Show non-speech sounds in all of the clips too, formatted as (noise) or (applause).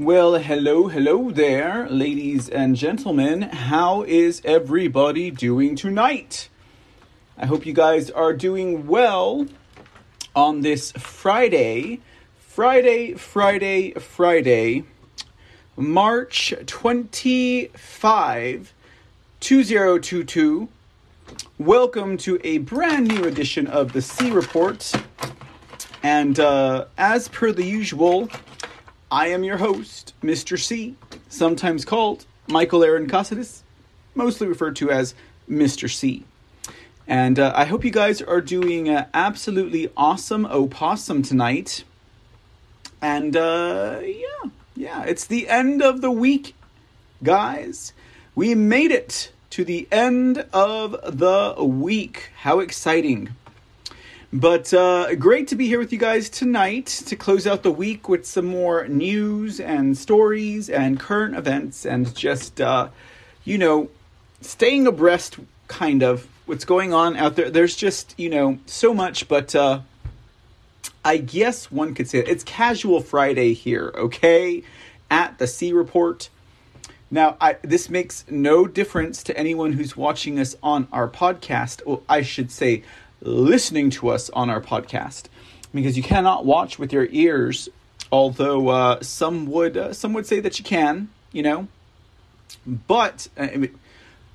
Well, hello, hello there, ladies and gentlemen. How is everybody doing tonight? I hope you guys are doing well on this Friday, Friday, Friday, Friday, March 25, 2022. Welcome to a brand new edition of the C Report. And uh, as per the usual, I am your host, Mr. C, sometimes called Michael Aaron Casares, mostly referred to as Mr. C. And uh, I hope you guys are doing uh, absolutely awesome opossum tonight. And uh, yeah, yeah, it's the end of the week, guys. We made it to the end of the week. How exciting! But uh, great to be here with you guys tonight to close out the week with some more news and stories and current events and just, uh, you know, staying abreast, kind of, what's going on out there. There's just, you know, so much, but uh, I guess one could say it. it's casual Friday here, okay? At the C Report. Now, I, this makes no difference to anyone who's watching us on our podcast. Well, I should say, listening to us on our podcast because you cannot watch with your ears although uh, some would uh, some would say that you can you know? But uh,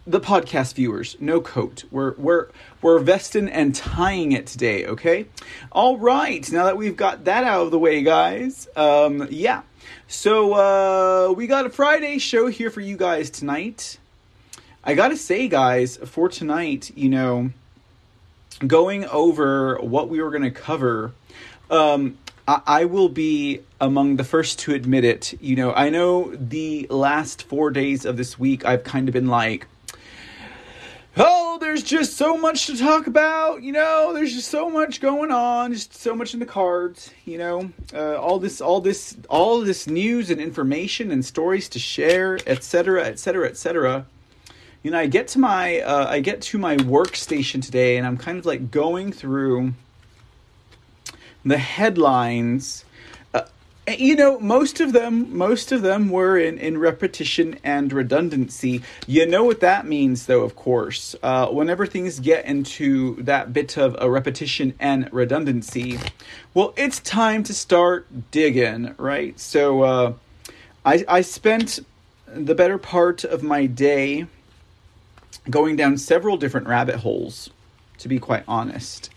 the podcast viewers no coat. We're we're we're vesting and tying it today okay? All right now that we've got that out of the way guys um yeah. So uh we got a friday show here for you guys tonight. I gotta say guys for tonight you know going over what we were going to cover, um, I, I will be among the first to admit it. You know, I know the last four days of this week, I've kind of been like, oh, there's just so much to talk about. You know, there's just so much going on, just so much in the cards. You know, uh, all this, all this, all this news and information and stories to share, etc., etc., etc you know, I get to my uh, I get to my workstation today, and I'm kind of like going through the headlines. Uh, you know, most of them, most of them were in, in repetition and redundancy. You know what that means, though. Of course, uh, whenever things get into that bit of a repetition and redundancy, well, it's time to start digging, right? So, uh, I I spent the better part of my day going down several different rabbit holes, to be quite honest.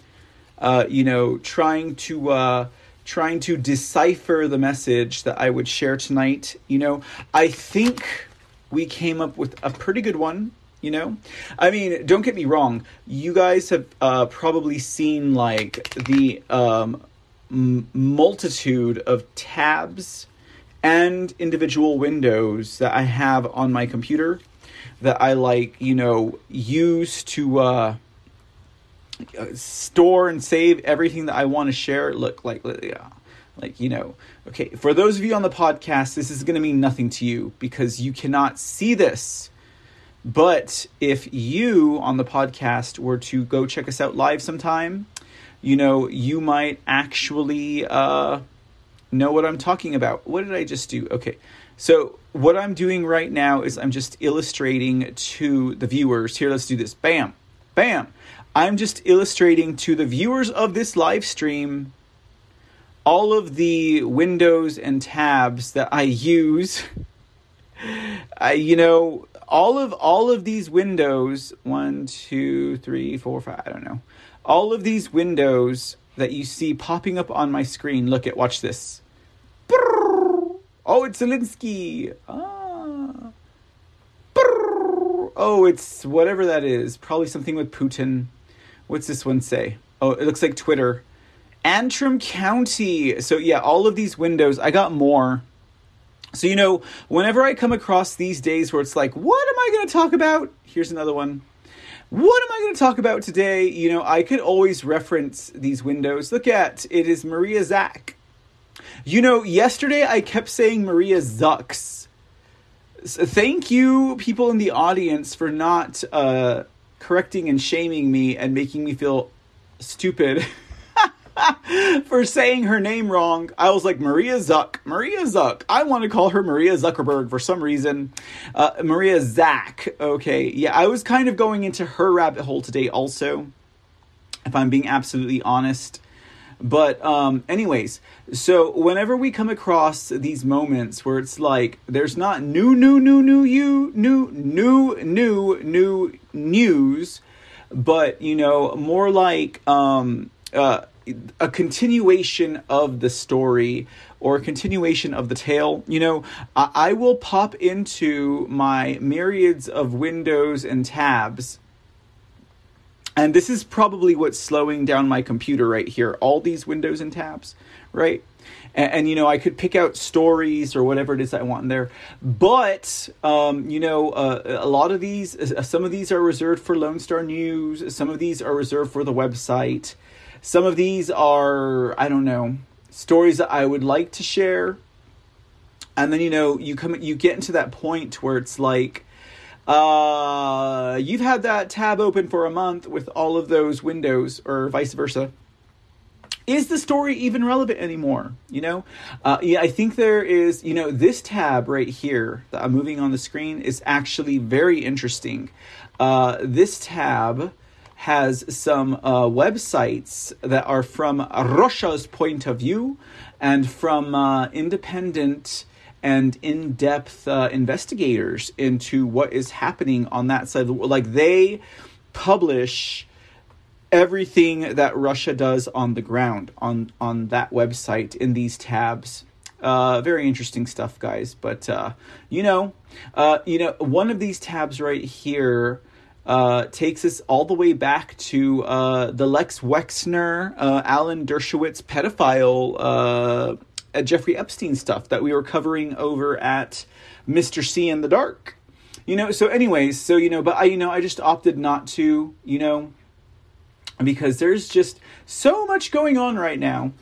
Uh, you know, trying to uh, trying to decipher the message that I would share tonight. You know, I think we came up with a pretty good one. You know, I mean, don't get me wrong. You guys have uh, probably seen like the um, m- multitude of tabs and individual windows that I have on my computer that I like, you know, use to uh, store and save everything that I want to share. Look, like, like you know, okay. For those of you on the podcast, this is going to mean nothing to you because you cannot see this. But if you on the podcast were to go check us out live sometime, you know, you might actually uh, know what I'm talking about. What did I just do? Okay. So what I'm doing right now is I'm just illustrating to the viewers. Here, let's do this. Bam, bam. I'm just illustrating to the viewers of this live stream all of the windows and tabs that I use. (laughs) I, you know, all of all of these windows, one, two, three, four, five, I don't know. All of these windows that you see popping up on my screen. Look at, watch this. Oh, it's Zelensky. Ah. Oh, it's whatever that is. Probably something with Putin. What's this one say? Oh, it looks like Twitter. Antrim County. So yeah, all of these windows. I got more. So you know, whenever I come across these days where it's like, what am I going to talk about? Here's another one. What am I going to talk about today? You know, I could always reference these windows. Look at it is Maria Zack. You know, yesterday I kept saying Maria Zucks. So thank you, people in the audience, for not uh, correcting and shaming me and making me feel stupid. (laughs) for saying her name wrong. I was like, Maria Zuck. Maria Zuck. I want to call her Maria Zuckerberg for some reason. Uh, Maria Zack. Okay. Yeah, I was kind of going into her rabbit hole today, also, if I'm being absolutely honest. But, um, anyways, so whenever we come across these moments where it's like there's not new, new, new, new, you, new, new, new, new news, but, you know, more like, um, uh, a continuation of the story or a continuation of the tale. You know, I, I will pop into my myriads of windows and tabs. And this is probably what's slowing down my computer right here. All these windows and tabs, right? And, and, you know i could pick out stories or whatever it is i want in there but um, you know uh, a lot of these uh, some of these are reserved for lone star news some of these are reserved for the website some of these are, I don't know, stories that I would like to share. And then, you know, you come, you get into that point where it's like, uh, you've had that tab open for a month with all of those windows, or vice versa. Is the story even relevant anymore? You know, uh, yeah, I think there is. You know, this tab right here that I'm moving on the screen is actually very interesting. Uh, this tab has some uh, websites that are from Russia's point of view and from uh, independent and in-depth uh, investigators into what is happening on that side of the world. Like they publish everything that Russia does on the ground on on that website in these tabs. Uh, very interesting stuff, guys. But uh, you know, uh, you know, one of these tabs right here uh, takes us all the way back to uh, the Lex Wexner, Alan Dershowitz pedophile, uh, Jeffrey Epstein stuff that we were covering over at Mr. C in the Dark. You know, so anyways, so you know, but I you know, I just opted not to, you know, because there's just so much going on right now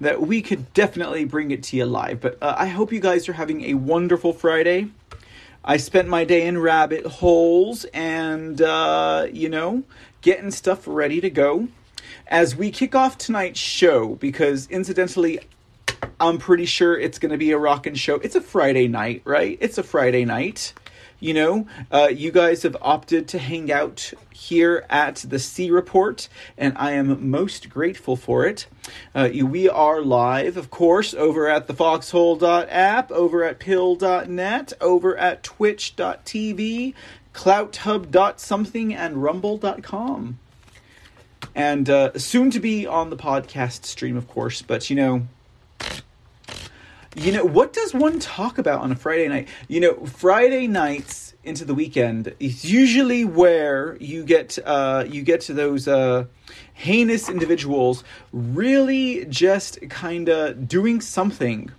that we could definitely bring it to you live. But uh, I hope you guys are having a wonderful Friday. I spent my day in rabbit holes and, uh, you know, getting stuff ready to go. As we kick off tonight's show, because incidentally, I'm pretty sure it's going to be a rockin' show. It's a Friday night, right? It's a Friday night. You know, uh, you guys have opted to hang out here at the C Report, and I am most grateful for it. Uh, we are live, of course, over at the foxhole.app, over at pilled.net, over at twitch.tv, clouthub.something, and rumble.com. And uh, soon to be on the podcast stream, of course, but you know, you know, what does one talk about on a Friday night? You know, Friday nights into the weekend is usually where you get uh, you get to those uh, heinous individuals really just kind of doing something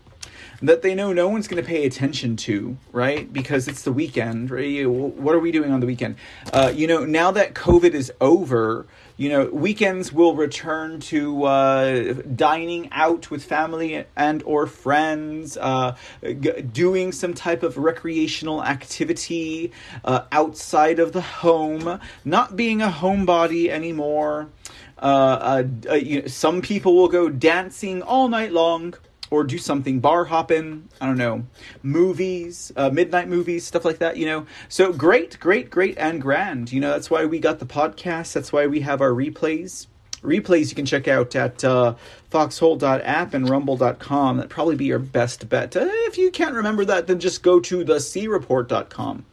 that they know no one's going to pay attention to, right? Because it's the weekend, right? What are we doing on the weekend? Uh, you know, now that COVID is over, you know weekends will return to uh, dining out with family and or friends uh, g- doing some type of recreational activity uh, outside of the home not being a homebody anymore. Uh, uh, uh, you know, some people will go dancing all night long or do something bar hopping i don't know movies uh, midnight movies stuff like that you know? So great great great and grand you know? That's why we got the podcast. That's why we have our replays. Replays you can check out at uh, foxhole.app and rumble.com that'd probably be your best bet. Uh, if you can't remember that then just go to the creport.com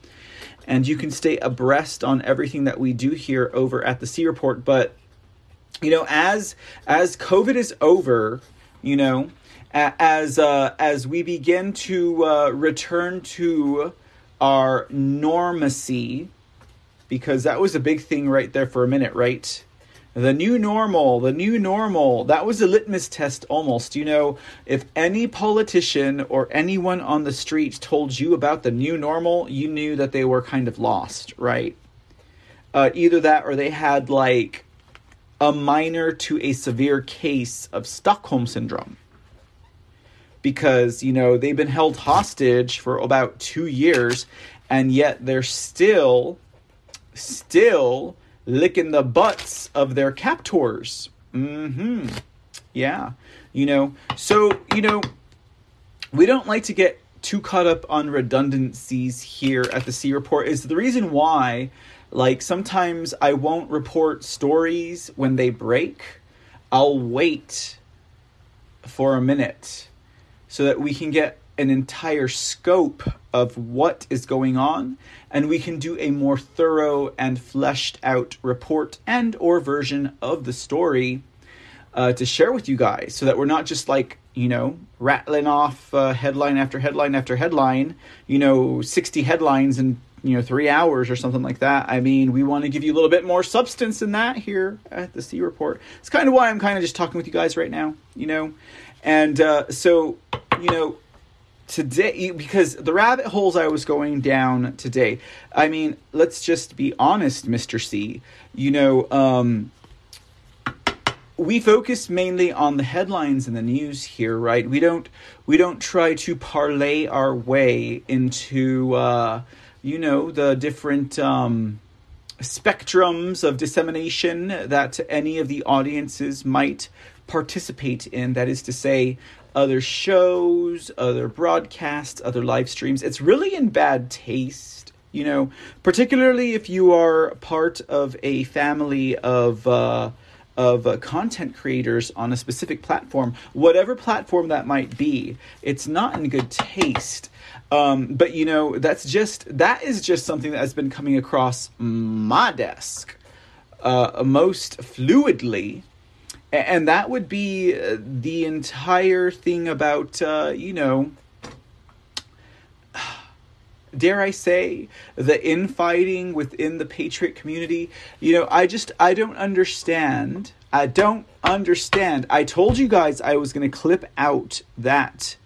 and you can stay abreast on everything that we do here over at the c report. But you know as as covid is over you know as uh, as we begin to uh, return to our normacy, because that was a big thing right there for a minute, right? The new normal, the new normal. That was a litmus test almost. You know, if any politician or anyone on the street told you about the new normal, you knew that they were kind of lost, right? Uh, either that or they had like a minor to a severe case of Stockholm syndrome. Because, you know, they've been held hostage for about two years and yet they're still, still licking the butts of their captors. hmm. Yeah. You know, so, you know, we don't like to get too caught up on redundancies here at the C Report is the reason why like sometimes I won't report stories when they break. I'll wait for a minute so that we can get an entire scope of what is going on and we can do a more thorough and fleshed out report and or version of the story uh, to share with you guys so that we're not just like you know rattling off uh, headline after headline after headline you know 60 headlines in you know three hours or something like that. I mean we want to give you a little bit more substance than that here at the c report. It's kind of why i'm kind of just talking with you guys right now you know and uh, so you know today because the rabbit holes I was going down today. I mean, let's just be honest, Mr. C. You know, um we focus mainly on the headlines and the news here, right? We don't we don't try to parlay our way into uh you know, the different um spectrums of dissemination that any of the audiences might participate in. That is to say, other shows, other broadcasts, other live streams. It's really in bad taste, you know, particularly if you are part of a family of uh, of uh, content creators on a specific platform, whatever platform that might be. It's not in good taste. Um, but you know, that's just that is just something that has been coming across my desk uh, most fluidly and that would be uh, the entire thing about uh, you know (sighs) dare i say the infighting within the patriot community. You know i just i don't understand i don't understand. I told you guys i was going to clip out that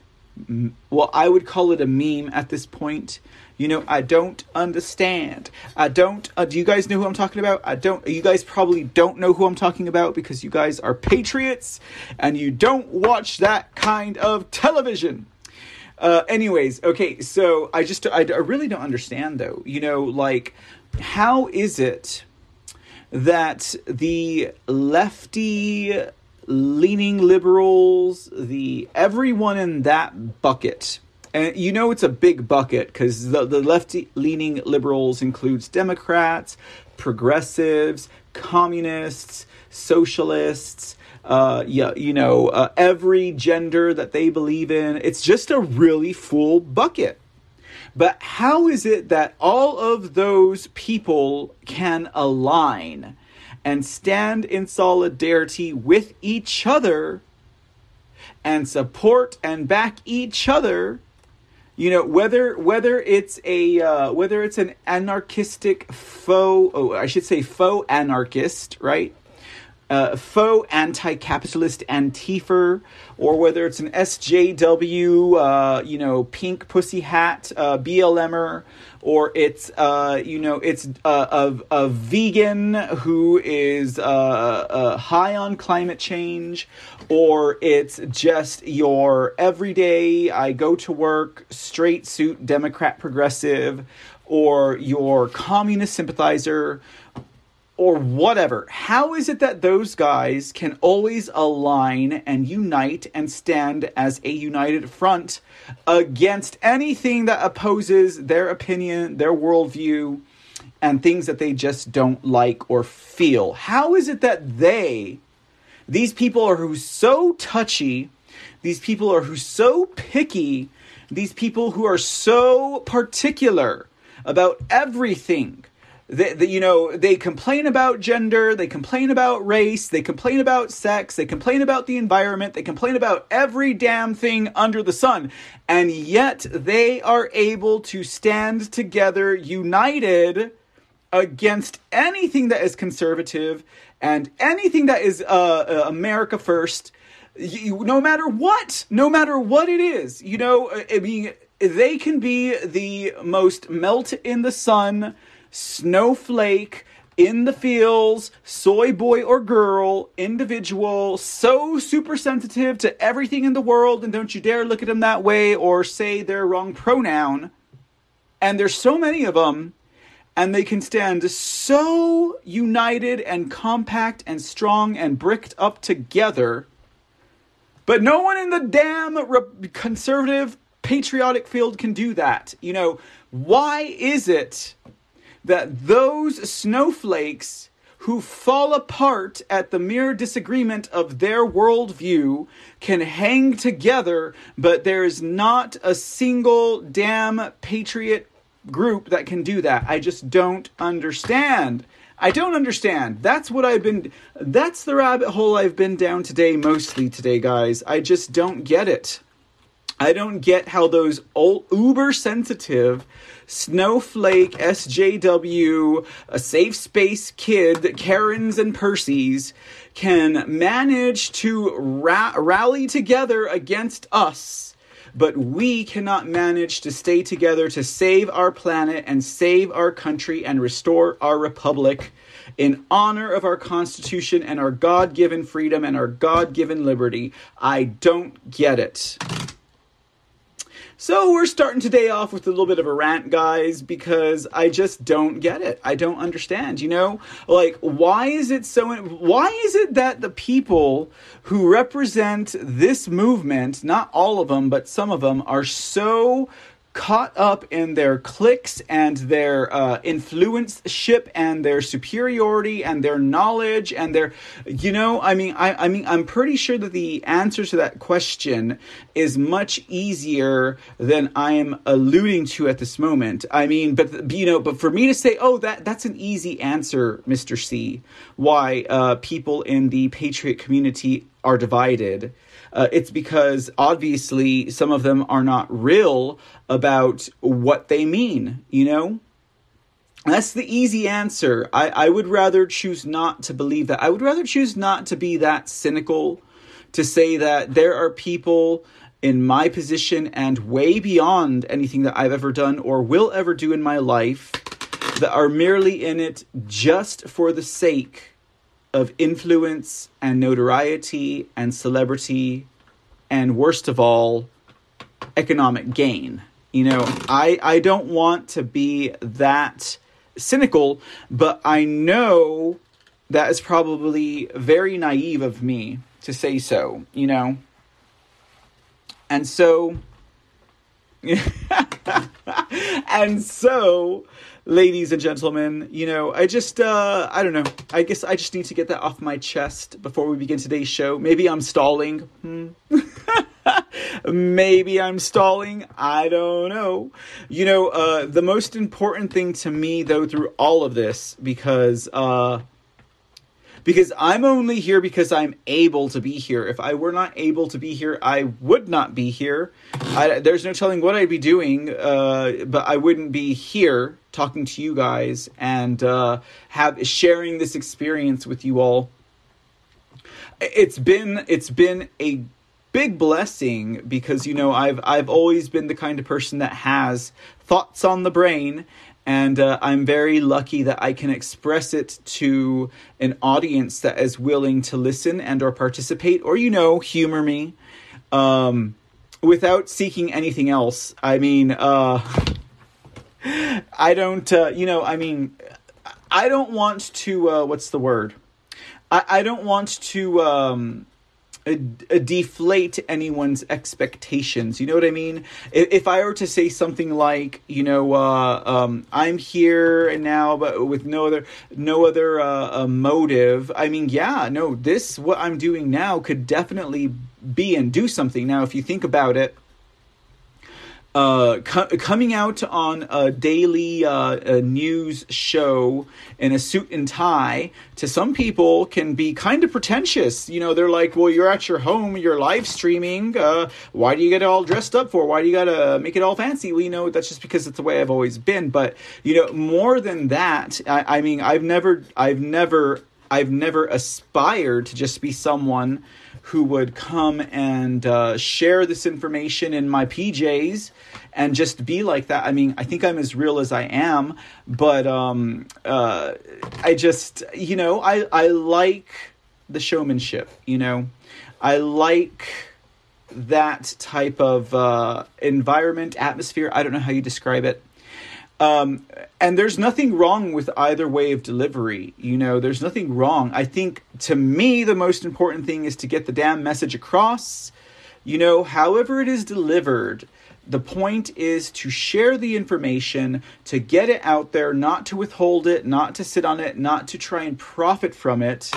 well i would call it a meme at this point you know, I don't understand. I don't. Uh, do you guys know who I'm talking about? I don't. You guys probably don't know who I'm talking about because you guys are patriots and you don't watch that kind of television. Uh, anyways, okay, so I just I, I really don't understand though. You know, like how is it that the lefty leaning liberals, the everyone in that bucket and you know it's a big bucket because the, the left leaning liberals includes Democrats, progressives, communists, socialists, uh, yeah, you know, uh, every gender that they believe in. It's just a really full bucket. But how is it that all of those people can align and stand in solidarity with each other and support and back each other you know whether whether it's a uh, whether it's an anarchistic faux oh I should say faux anarchist right? Uh, faux anti-capitalist antifa or whether it's an SJW uh, you know pink pussy hat uh, BLMer or it's uh, you know it's a, a, a vegan who is uh, uh, high on climate change, or it's just your everyday I go to work straight suit Democrat progressive, or your communist sympathizer or whatever. How is it that those guys can always align and unite and stand as a united front against anything that opposes their opinion, their worldview, and things that they just don't like or feel? How is it that they, these people are who so touchy, these people are who so picky, these people who are so particular about everything they, they, you know they complain about gender they complain about race they complain about sex they complain about the environment they complain about every damn thing under the sun and yet they are able to stand together united against anything that is conservative and anything that is uh, uh, America first. You, no matter what, no matter what it is, you know, I mean, they can be the most melt in the sun, snowflake in the fields, soy boy or girl, individual, so super sensitive to everything in the world, and don't you dare look at them that way or say their wrong pronoun. And there's so many of them, and they can stand so united and compact and strong and bricked up together. But no one in the damn re- conservative patriotic field can do that. You know, why is it that those snowflakes who fall apart at the mere disagreement of their worldview can hang together, but there is not a single damn patriot group that can do that. I just don't understand. I don't understand. That's what I've been that's the rabbit hole I've been down today mostly today, guys. I just don't get it. I don't get how those old uber sensitive snowflake SJW a safe space kid Karens and Percys can manage to ra- rally together against us but we cannot manage to stay together to save our planet and save our country and restore our republic in honor of our Constitution and our God given freedom and our God given liberty. I don't get it. So we're starting today off with a little bit of a rant, guys, because I just don't get it. I don't understand. You know, like why is it so? Why is it that the people who represent this movement, not all of them, but some of them, are so caught up in their clicks and their uh, influence ship and their superiority and their knowledge and their you know i mean I, I mean i'm pretty sure that the answer to that question is much easier than i am alluding to at this moment. I mean but you know but for me to say oh that that's an easy answer mr c why uh, people in the patriot community are divided uh, it's because obviously some of them are not real about what they mean, you know? That's the easy answer. I, I would rather choose not to believe that. I would rather choose not to be that cynical to say that there are people in my position and way beyond anything that I've ever done or will ever do in my life that are merely in it just for the sake of influence and notoriety and celebrity and worst of all economic gain. You know i i don't want to be that cynical but i know that is probably very naive of me to say so you know? And so (laughs) and so ladies and gentlemen, you know, I just, uh, I don't know. I guess I just need to get that off my chest before we begin today's show. Maybe I'm stalling. Hmm. (laughs) Maybe I'm stalling. I don't know. You know, uh, the most important thing to me, though, through all of this, because, uh, because I'm only here because I'm able to be here. If I were not able to be here, I would not be here. I, there's no telling what I'd be doing, uh, but I wouldn't be here talking to you guys and uh, have sharing this experience with you all. It's been it's been a big blessing because you know I've I've always been the kind of person that has thoughts on the brain and uh, I'm very lucky that I can express it to an audience that is willing to listen and or participate or you know humor me um, without seeking anything else. I mean, uh, (laughs) I don't, uh, you know, I mean, I don't want to. Uh, what's the word? I, I don't want to. Um, uh, deflate anyone's expectations. You know what I mean? If, if I were to say something like, you know, uh, um, I'm here and now, but with no other no other uh, motive. I mean, yeah, no, this what I'm doing now could definitely be and do something. Now, if you think about it, uh, co- coming out on a daily uh, a news show in a suit and tie to some people can be kind of pretentious. You know, they're like, well, you're at your home, you're live streaming. Uh, why do you get all dressed up for? Why do you got to make it all fancy? Well, you know, that's just because it's the way I've always been. But, you know, more than that, I, I mean, I've never, I've never I've never aspired to just be someone who would come and uh, share this information in my PJs and just be like that. I mean, I think I'm as real as I am, but um, uh, I just, you know, I, I like the showmanship, you know, I like that type of uh, environment, atmosphere. I don't know how you describe it. Um, and there's nothing wrong with either way of delivery. You know, there's nothing wrong. I think to me, the most important thing is to get the damn message across. You know, however it is delivered, the point is to share the information, to get it out there, not to withhold it, not to sit on it, not to try and profit from it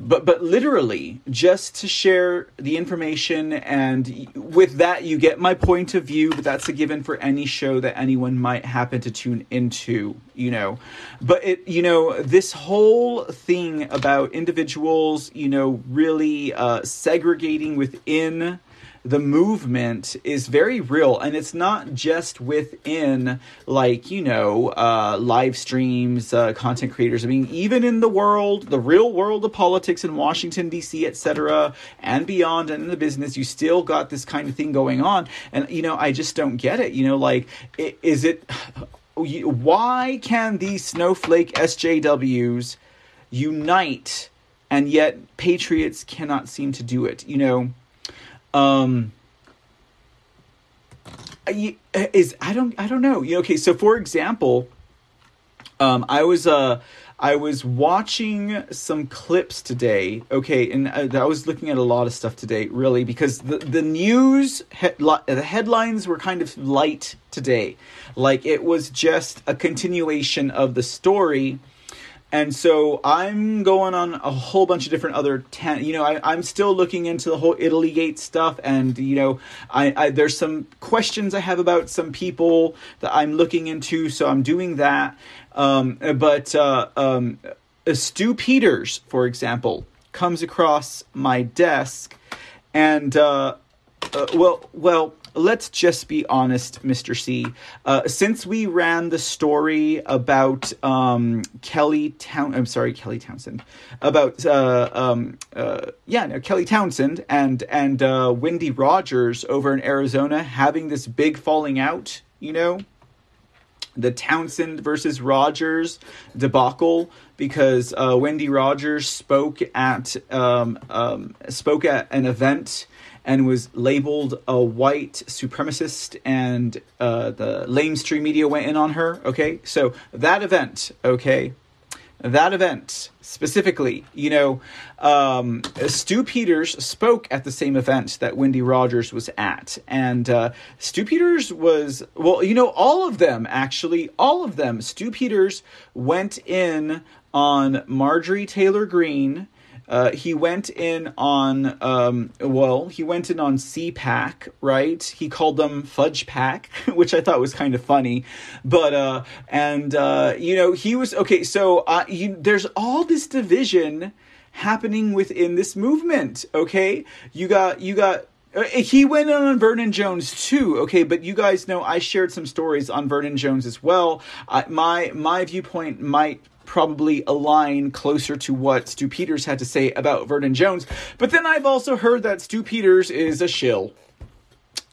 but but literally just to share the information and with that you get my point of view but that's a given for any show that anyone might happen to tune into you know. But it you know this whole thing about individuals you know really uh, segregating within the movement is very real and it's not just within like you know uh, live streams uh, content creators. I mean even in the world the real world of politics in washington d.c etc and beyond and in the business you still got this kind of thing going on. And you know i just don't get it. You know like is it (sighs) why can these snowflake sjws unite and yet patriots cannot seem to do it? You know um is I don't I don't know. You okay, so for example, um I was uh I was watching some clips today. Okay, and I, I was looking at a lot of stuff today, really, because the the news he, the headlines were kind of light today. Like it was just a continuation of the story and so I'm going on a whole bunch of different other ten. You know, I, am still looking into the whole Italy Gate stuff, and you know, I, I, there's some questions I have about some people that I'm looking into, so I'm doing that. Um, but uh, um, Stu Peters, for example, comes across my desk, and uh, uh, well, well let's just be honest, Mr. C. Uh, since we ran the story about um, Kelly Town, I'm sorry, Kelly Townsend, about uh, um, uh, yeah, no, Kelly Townsend and and uh, Wendy Rogers over in Arizona having this big falling out, you know, the Townsend versus Rogers debacle because uh, Wendy Rogers spoke at um, um, spoke at an event and was labeled a white supremacist, and uh, the lamestream media went in on her. Okay, so that event, okay, that event specifically, you know, um, Stu Peters spoke at the same event that Wendy Rogers was at. And uh, Stu Peters was, well, you know, all of them actually, all of them. Stu Peters went in on Marjorie Taylor Greene uh, he went in on, um, well, he went in on CPAC, right? He called them Fudge Pack, (laughs) which I thought was kind of funny. But, uh, and, uh, you know, he was, okay, so uh, you, there's all this division happening within this movement, okay? You got, you got, uh, he went in on Vernon Jones too, okay, but you guys know I shared some stories on Vernon Jones as well. my my viewpoint might probably align closer to what Stu Peters had to say about Vernon Jones. But then I've also heard that Stu Peters is a shill.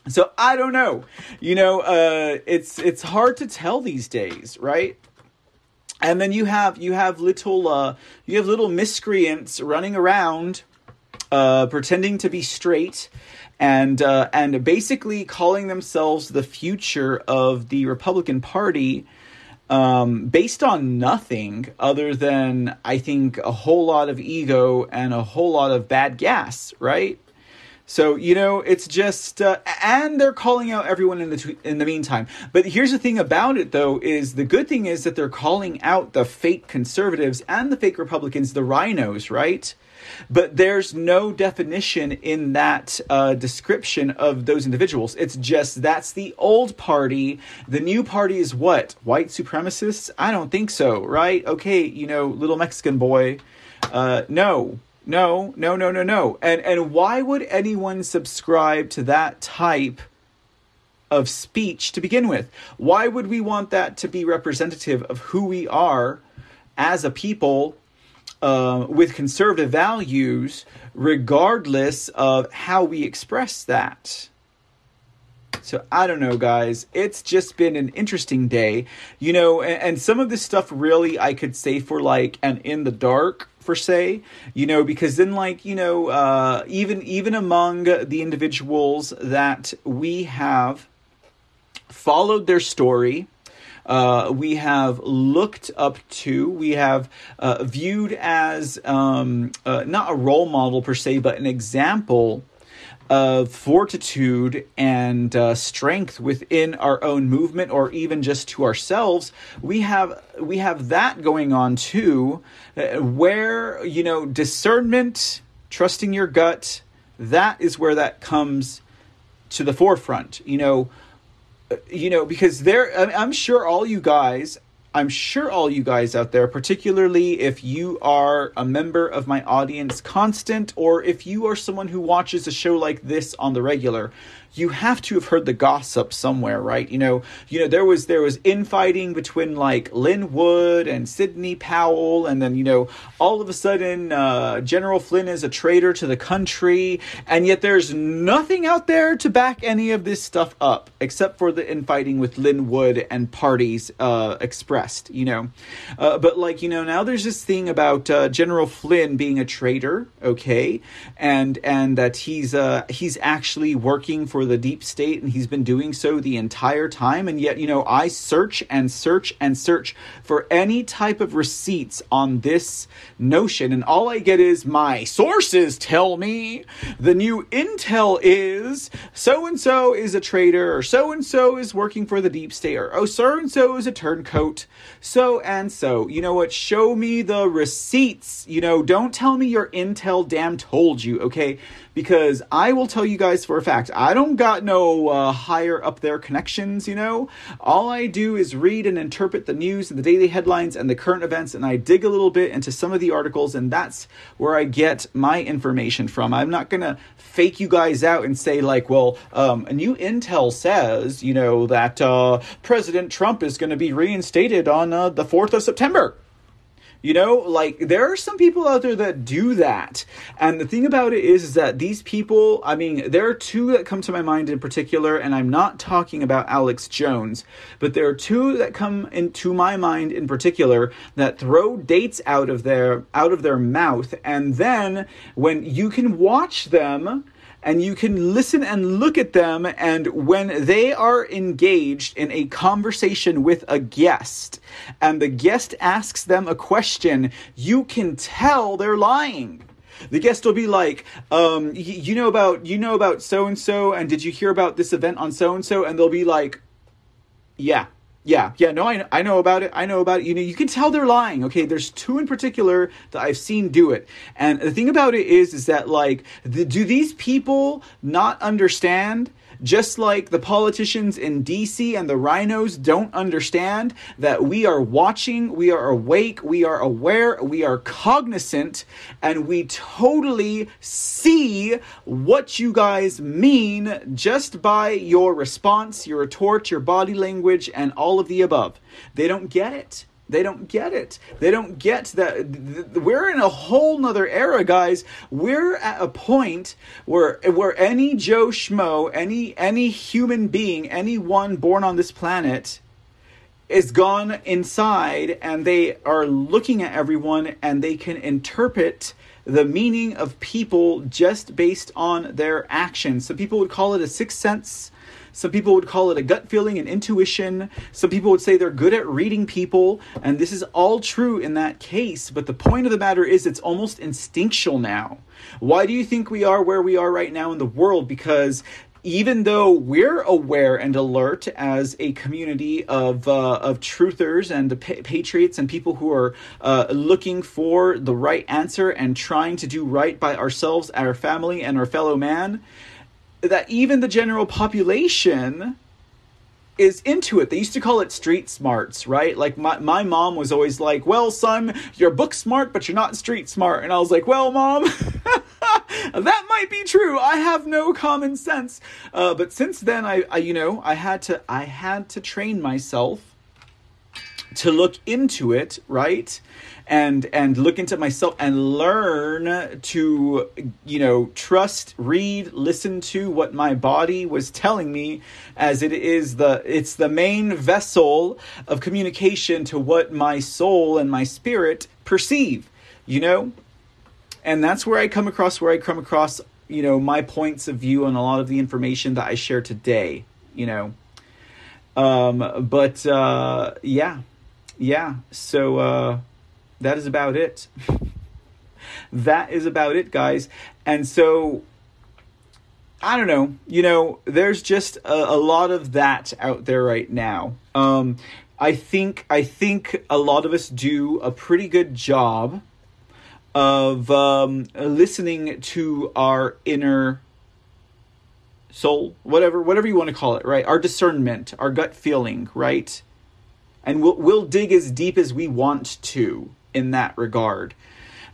So I don't know. You know, uh, it's it's hard to tell these days, right? And then you have you have little uh, you have little miscreants running around, uh, pretending to be straight, and uh, and basically calling themselves the future of the Republican Party um, based on nothing other than I think a whole lot of ego and a whole lot of bad gas, right? So you know, it's just, uh, and they're calling out everyone in the in the meantime. But here's the thing about it, though, is the good thing is that they're calling out the fake conservatives and the fake Republicans, the rhinos, right? But there's no definition in that uh, description of those individuals. It's just that's the old party. The new party is what? White supremacists? I don't think so, right? Okay, you know, little Mexican boy. Uh, no, no, no, no, no, no. And and why would anyone subscribe to that type of speech to begin with? Why would we want that to be representative of who we are as a people uh, with conservative values, regardless of how we express that. So I don't know, guys. It's just been an interesting day, you know. And, and, some of this stuff really I could say for like an in the dark for say, you know, because then like you know, uh, even even among the individuals that we have followed their story. Uh, we have looked up to, we have uh, viewed as um, uh, not a role model per se, but an example of fortitude and uh, strength within our own movement or even just to ourselves. We have we have that going on too uh, where you know discernment trusting your gut that is where that comes to the forefront. You know you know because there i'm sure all you guys I'm sure all you guys out there, particularly if you are a member of my audience constant or if you are someone who watches a show like this on the regular, you have to have heard the gossip somewhere, right? You know, you know there was there was infighting between like Lin Wood and Sidney Powell, and then you know all of a sudden uh, General Flynn is a traitor to the country, and yet there's nothing out there to back any of this stuff up except for the infighting with Lin Wood and parties uh, expressed, you know. Uh, but like you know now there's this thing about uh, General Flynn being a traitor, okay, and and that he's uh he's actually working for the deep state, and he's been doing so the entire time. And yet, you know, I search and search and search for any type of receipts on this notion, and all I get is my sources tell me the new intel is so and so is a traitor, or so and so is working for the deep state, or oh, so and so is a turncoat, so and so. You know what? Show me the receipts. You know, don't tell me your intel damn told you, okay? Because I will tell you guys for a fact, I don't got no uh, higher up there connections, you know? All I do is read and interpret the news and the daily headlines and the current events, and I dig a little bit into some of the articles, and that's where I get my information from. I'm not gonna fake you guys out and say, like, well, um, a new intel says, you know, that uh, President Trump is gonna be reinstated on uh, the 4th of September. You know, like there are some people out there that do that. And the thing about it is, is that these people, I mean, there are two that come to my mind in particular, and I'm not talking about Alex Jones, but there are two that come into my mind in particular that throw dates out of their out of their mouth and then when you can watch them and you can listen and look at them. And when they are engaged in a conversation with a guest, and the guest asks them a question, you can tell they're lying the guest will be like um, you know about you know about so and so and did you hear about this event on so and so and they'll be like yeah yeah, yeah, no, I, I know about it. I know about it. You know, you can tell they're lying. Okay, there's two in particular that I've seen do it, and the thing about it is, is that like, the, do these people not understand just like the politicians in DC and the rhinos don't understand that we are watching, we are awake, we are aware, we are cognizant, and we totally see what you guys mean just by your response, your retort, your body language, and all of the above. They don't get it. They don't get it. They don't get that we're in a whole nother era, guys. We're at a point where where any Joe Schmo, any any human being, anyone born on this planet is gone inside and they are looking at everyone and they can interpret the meaning of people just based on their actions. So people would call it a sixth sense. Some people would call it a gut feeling and intuition. Some people would say they're good at reading people, and this is all true in that case. But the point of the matter is, it's almost instinctual now. Why do you think we are where we are right now in the world? Because even though we're aware and alert as a community of uh, of truthers and pa- patriots and people who are uh, looking for the right answer and trying to do right by ourselves, our family, and our fellow man, that even the general population is into it. They used to call it street smarts, right? Like my, my mom was always like, Well, son, you're book smart, but you're not street smart. And I was like, Well, mom, (laughs) that might be true. I have no common sense. Uh, but since then, I, I, you know, I had to, I had to train myself to look into it, right? And and look into myself and learn to you know trust, read, listen to what my body was telling me as it is the it's the main vessel of communication to what my soul and my spirit perceive, you know? And that's where I come across where I come across, you know, my points of view on a lot of the information that I share today, you know. Um, but uh, yeah, yeah. So uh, that is about it. (laughs) that is about it, guys. And so I don't know. You know, there's just a, a lot of that out there right now. Um, I think I think a lot of us do a pretty good job of um, listening to our inner soul, whatever whatever you want to call it, right? Our discernment, our gut feeling, right? And we'll we'll dig as deep as we want to in that regard.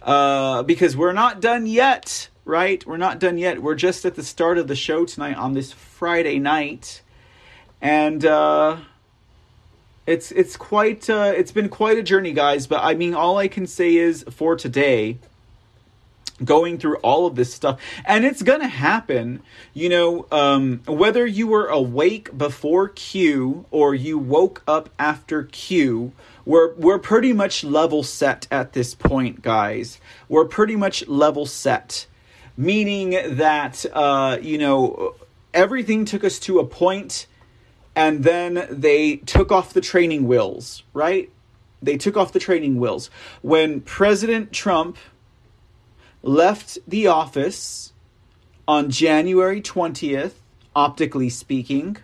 Uh, because we're not done yet, right? We're not done yet. We're just at the start of the show tonight on this Friday night. And uh it's it's quite uh it's been quite a journey, guys, but I mean all I can say is for today going through all of this stuff and it's gonna happen you know um, whether you were awake before q or you woke up after q we're we're pretty much level set at this point guys. We're pretty much level set. Meaning that uh, you know everything took us to a point and then they took off the training wheels right? They took off the training wheels. When president trump left the office on January 20th, optically speaking.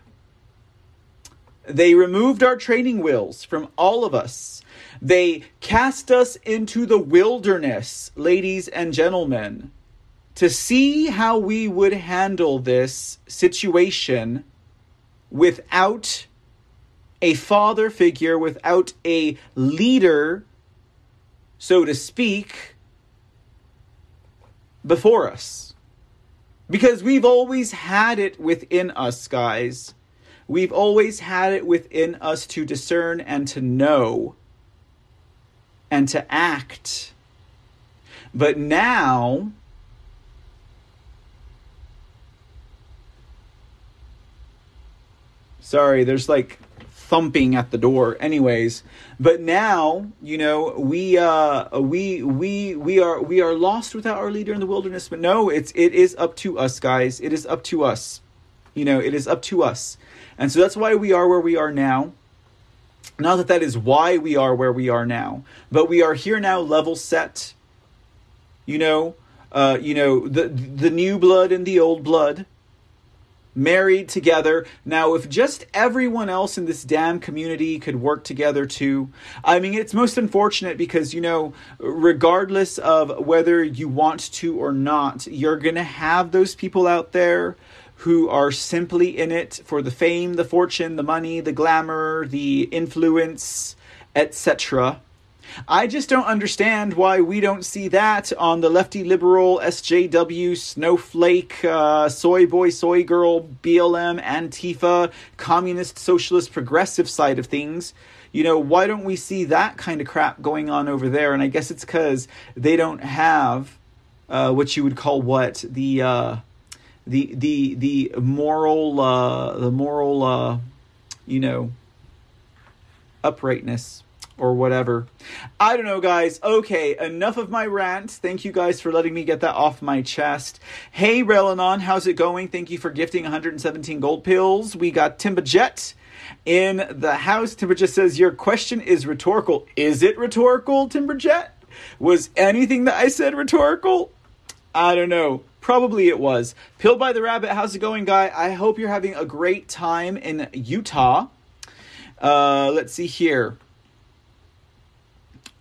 They removed our training wheels from all of us. They cast us into the wilderness, ladies and gentlemen, to see how we would handle this situation without a father figure, without a leader, so to speak, before us. Because we've always had it within us, guys. We've always had it within us to discern and to know and to act. But now, sorry, there's like thumping at the door. Anyways but now you know we uh we we we are we are lost without our leader in the wilderness. But no it's it is up to us guys. It is up to us. You know it is up to us and so that's why we are where we are now. Not that that is why we are where we are now but we are here now level set. You know uh you know the the new blood and the old blood. Married together. Now, if just everyone else in this damn community could work together too, I mean, it's most unfortunate because, you know, regardless of whether you want to or not, you're going to have those people out there who are simply in it for the fame, the fortune, the money, the glamour, the influence, etc. I just don't understand why we don't see that on the lefty liberal SJW snowflake uh, soy boy soy girl BLM Antifa communist socialist progressive side of things. You know, why don't we see that kind of crap going on over there? And I guess it's because they don't have uh, what you would call what the uh, the the the moral uh, the moral uh, you know uprightness or whatever. I don't know, guys. Okay, enough of my rant. Thank you guys for letting me get that off my chest. Hey, Relanon, how's it going? Thank you for gifting 117 gold pills. We got Timberjet in the house. Timberjet says, Your question is rhetorical. Is it rhetorical, Timberjet? Was anything that I said rhetorical? I don't know. Probably it was. Pill by the Rabbit, how's it going, guy? I hope you're having a great time in Utah. Uh, let's see here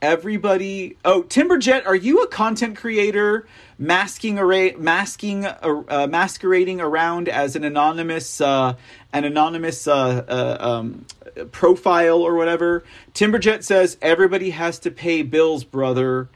everybody oh timberjet are you a content creator masking array masking uh, masquerading around as an anonymous uh, an anonymous uh, uh um, profile or whatever timberjet says everybody has to pay bills brother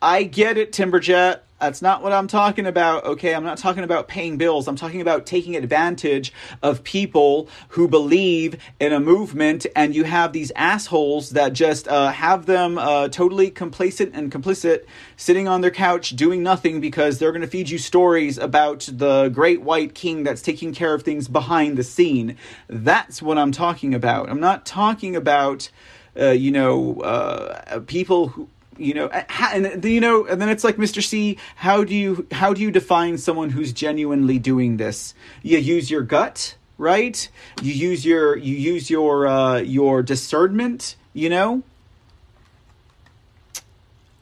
I get it, Timberjet. That's not what I'm talking about. Okay, I'm not talking about paying bills. I'm talking about taking advantage of people who believe in a movement, and you have these assholes that just uh, have them uh, totally complacent and complicit, sitting on their couch doing nothing because they're going to feed you stories about the great white king that's taking care of things behind the scene. That's what I'm talking about. I'm not talking about. Uh, you know, uh, people who you know and you know and then it's like mr c how do you how do you define someone who's genuinely doing this you use your gut right you use your you use your uh your discernment you know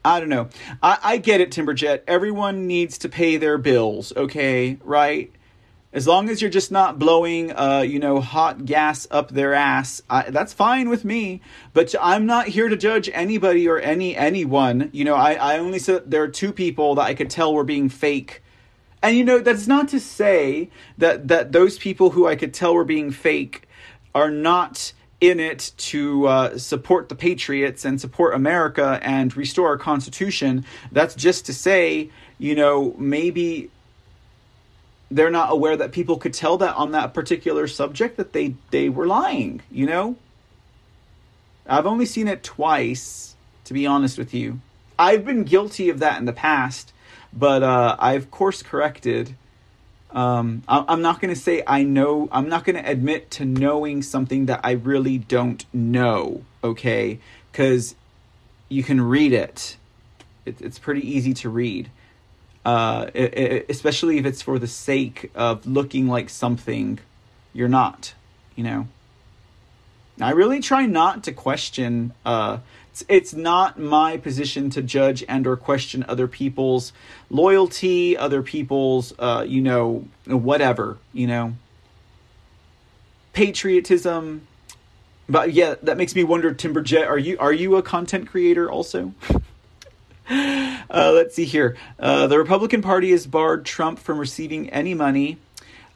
I don't know. I, I get it, Timberjet. Everyone needs to pay their bills, okay? Right? As long as you're just not blowing, uh, you know, hot gas up their ass, I, that's fine with me. But I'm not here to judge anybody or any anyone. You know, I, I only said there are two people that I could tell were being fake. And you know, that's not to say that that those people who I could tell were being fake are not in it to uh, support the patriots and support America and restore our constitution. That's just to say, you know, maybe they're not aware that people could tell that on that particular subject that they they were lying you know? I've only seen it twice to be honest with you. I've been guilty of that in the past but uh, i've course corrected. Um, i'm not going to say i know i'm not going to admit to knowing something that i really don't know okay? Because you can read it. it it's pretty easy to read uh, especially if it's for the sake of looking like something you're not, you know. I really try not to question. Uh, it's, it's not my position to judge and or question other people's loyalty, other people's, uh, you know, whatever, you know, patriotism. But yeah, that makes me wonder, Timberjet, are you are you a content creator also? (laughs) Uh, let's see here. Uh, the Republican Party has barred Trump from receiving any money.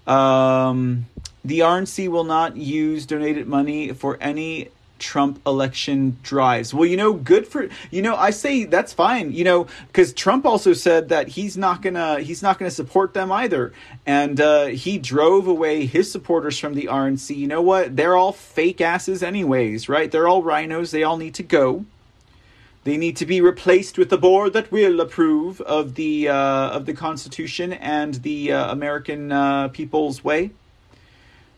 Um, the RNC will not use donated money for any Trump election drives. Well, you know, good for you know. I say that's fine. You know, because Trump also said that he's not gonna he's not gonna support them either, and uh, he drove away his supporters from the RNC. You know what? They're all fake asses, anyways, right? They're all RINOs. They all need to go. They need to be replaced with a board that will approve of the uh, of the Constitution and the uh, American uh, people's way.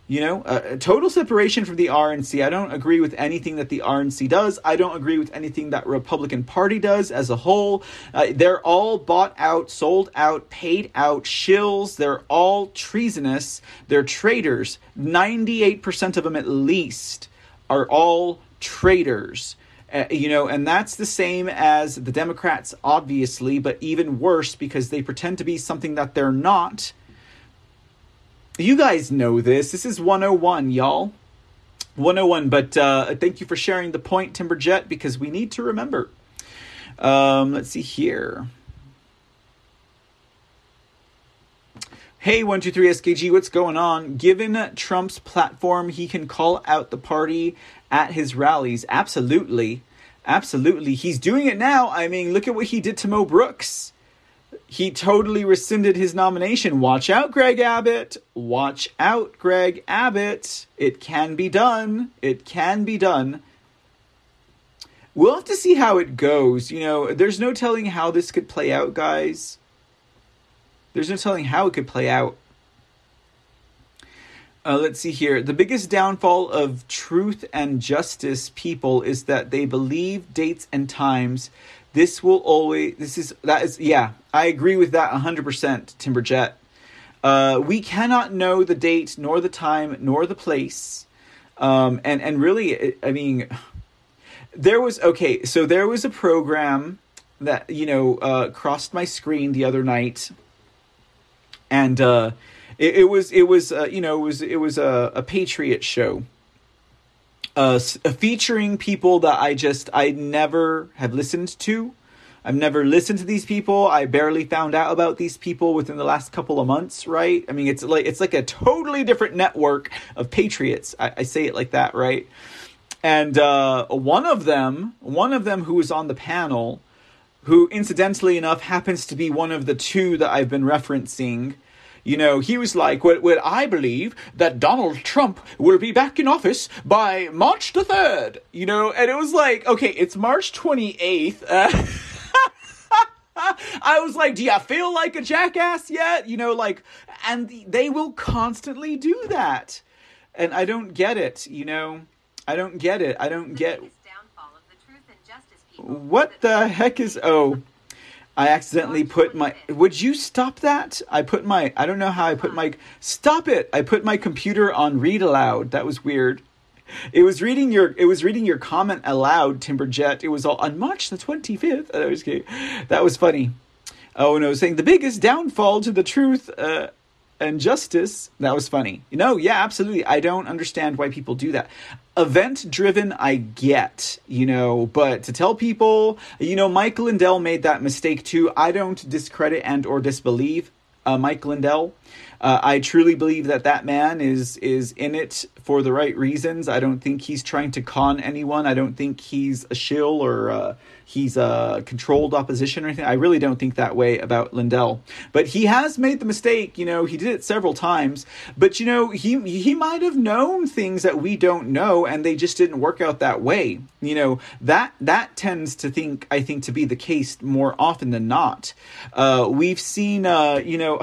You know, total separation from the RNC. I don't agree with anything that the RNC does. I don't agree with anything that Republican Party does as a whole. Uh, they're all bought out, sold out, paid out shills. They're all treasonous. They're traitors. Ninety-eight percent of them, at least, are all traitors. Uh, you know, and that's the same as the Democrats, obviously, but even worse because they pretend to be something that they're not. You guys know this. This is 101, y'all. 101, but uh, thank you for sharing the point, Timberjet, because we need to remember. Um, let's see here. Hey, 123SKG, what's going on? Given Trump's platform, he can call out the party at his rallies. Absolutely. Absolutely. He's doing it now. I mean, look at what he did to Mo Brooks. He totally rescinded his nomination. Watch out, Greg Abbott. Watch out, Greg Abbott. It can be done. It can be done. We'll have to see how it goes. You know, there's no telling how this could play out, guys. There's no telling how it could play out. Uh, let's see here. The biggest downfall of truth and justice people is that they believe dates and times. This will always. This is that is yeah. I agree with that hundred percent, Timberjet. Uh, we cannot know the date, nor the time, nor the place. Um, and and really, I mean, there was okay. So there was a program that you know uh, crossed my screen the other night, and uh, it, it was it was uh, you know it was it was a, a patriot show. Uh, featuring people that I just I never have listened to. I've never listened to these people. I barely found out about these people within the last couple of months, right? I mean, it's like it's like a totally different network of patriots. I, I say it like that, right? And uh, one of them, one of them who was on the panel, who incidentally enough happens to be one of the two that I've been referencing. You know, he was like, well, well, I believe that Donald Trump will be back in office by March the 3rd. You know, and it was like, okay, it's March 28th. Uh, (laughs) I was like, do you feel like a jackass yet? You know, like, and they will constantly do that. And I don't get it, you know? I don't get it. I don't get. What the heck is. Oh. I accidentally put my. Would you stop that? I put my. I don't know how I put my. Stop it! I put my computer on read aloud. That was weird. It was reading your. It was reading your comment aloud, Timberjet. It was all on March the twenty fifth. That was (laughs) That was funny. Oh and I was saying the biggest downfall to the truth. Uh, and justice. That was funny. You know, yeah, absolutely. I don't understand why people do that. Event driven, I get, you know, but to tell people, you know, Mike Lindell made that mistake too. I don't discredit and or disbelieve uh, Mike Lindell. Uh, I truly believe that that man is is in it for the right reasons. I don't think he's trying to con anyone. I don't think he's a shill or uh, he's a controlled opposition or anything. I really don't think that way about Lindell. But he has made the mistake. You know, he did it several times. But you know, he he might have known things that we don't know, and they just didn't work out that way. You know, that that tends to think I think to be the case more often than not. Uh, we've seen, uh, you know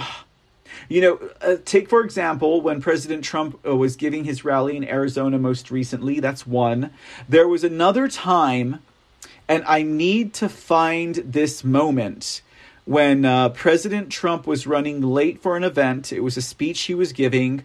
you know, uh, take for example when President Trump uh, was giving his rally in Arizona most recently. That's one. There was another time, and I need to find this moment when uh, President Trump was running late for an event. It was a speech he was giving,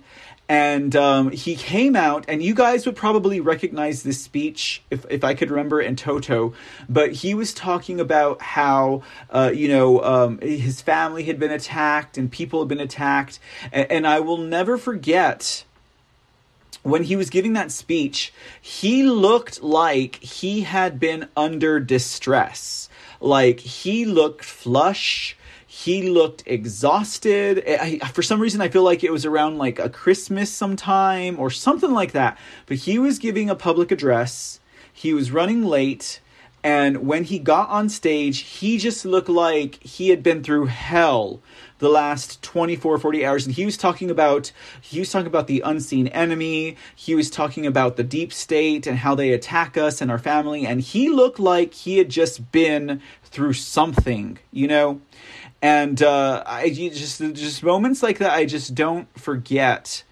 and um, he came out and you guys would probably recognize this speech if, if i could remember in toto. But he was talking about how uh, you know um, his family had been attacked and people had been attacked. And, and i will never forget when he was giving that speech he looked like he had been under distress. Like he looked flush he looked exhausted. I, for some reason, I feel like it was around like a Christmas sometime or something like that. But he was giving a public address. He was running late. And when he got on stage, he just looked like he had been through hell the last 24 40 hours and he was talking about he was talking about the unseen enemy he was talking about the deep state and how they attack us and our family and he looked like he had just been through something you know and uh, I just just moments like that I just don't forget.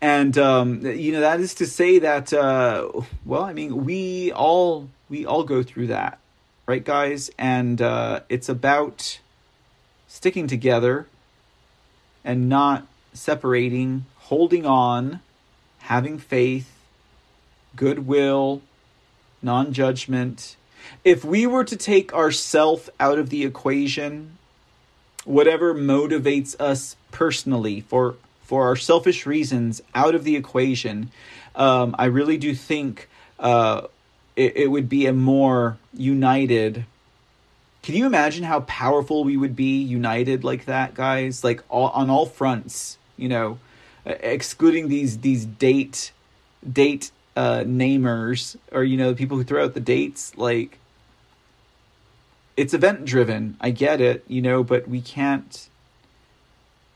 And um, you know that is to say that uh, well, I mean we all we all go through that, right, guys? And uh, it's about sticking together and not separating, holding on, having faith, goodwill, non judgment. If we were to take ourself out of the equation, whatever motivates us personally for for our selfish reasons out of the equation, um, I really do think uh, it, it would be a more united. Can you imagine how powerful we would be united like that, guys? Like all, on all fronts, you know, excluding these these date date uh, namers or you know the people who throw out the dates. Like it's event driven. I get it, you know, but we can't.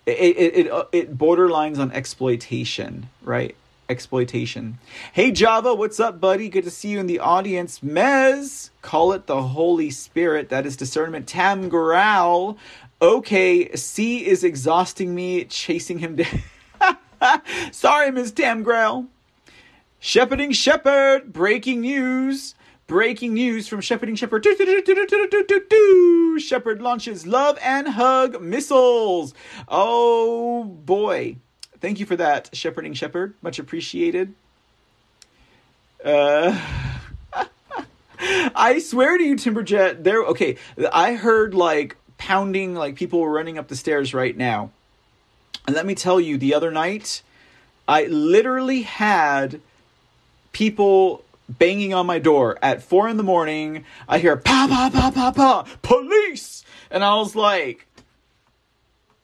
It it it, uh, it borderlines on exploitation, right? Exploitation. Hey Java, what's up, buddy? Good to see you in the audience. Mez, call it the Holy Spirit. That is discernment. Tam Growl. Okay, C is exhausting me, chasing him down. (laughs) Sorry, Miss Tam Growl. Shepherding Shepherd, breaking news. Breaking news from Shepherding Shepherd. Shepherd launches love and hug missiles. Oh boy. Thank you for that, Shepherding Shepherd. Much appreciated. Uh (laughs) I swear to you, Timberjet, there okay, I heard like pounding, like people were running up the stairs right now. And let me tell you, the other night, I literally had people banging on my door at four in the morning. I hear pa pa pa pa pa police, and I was like,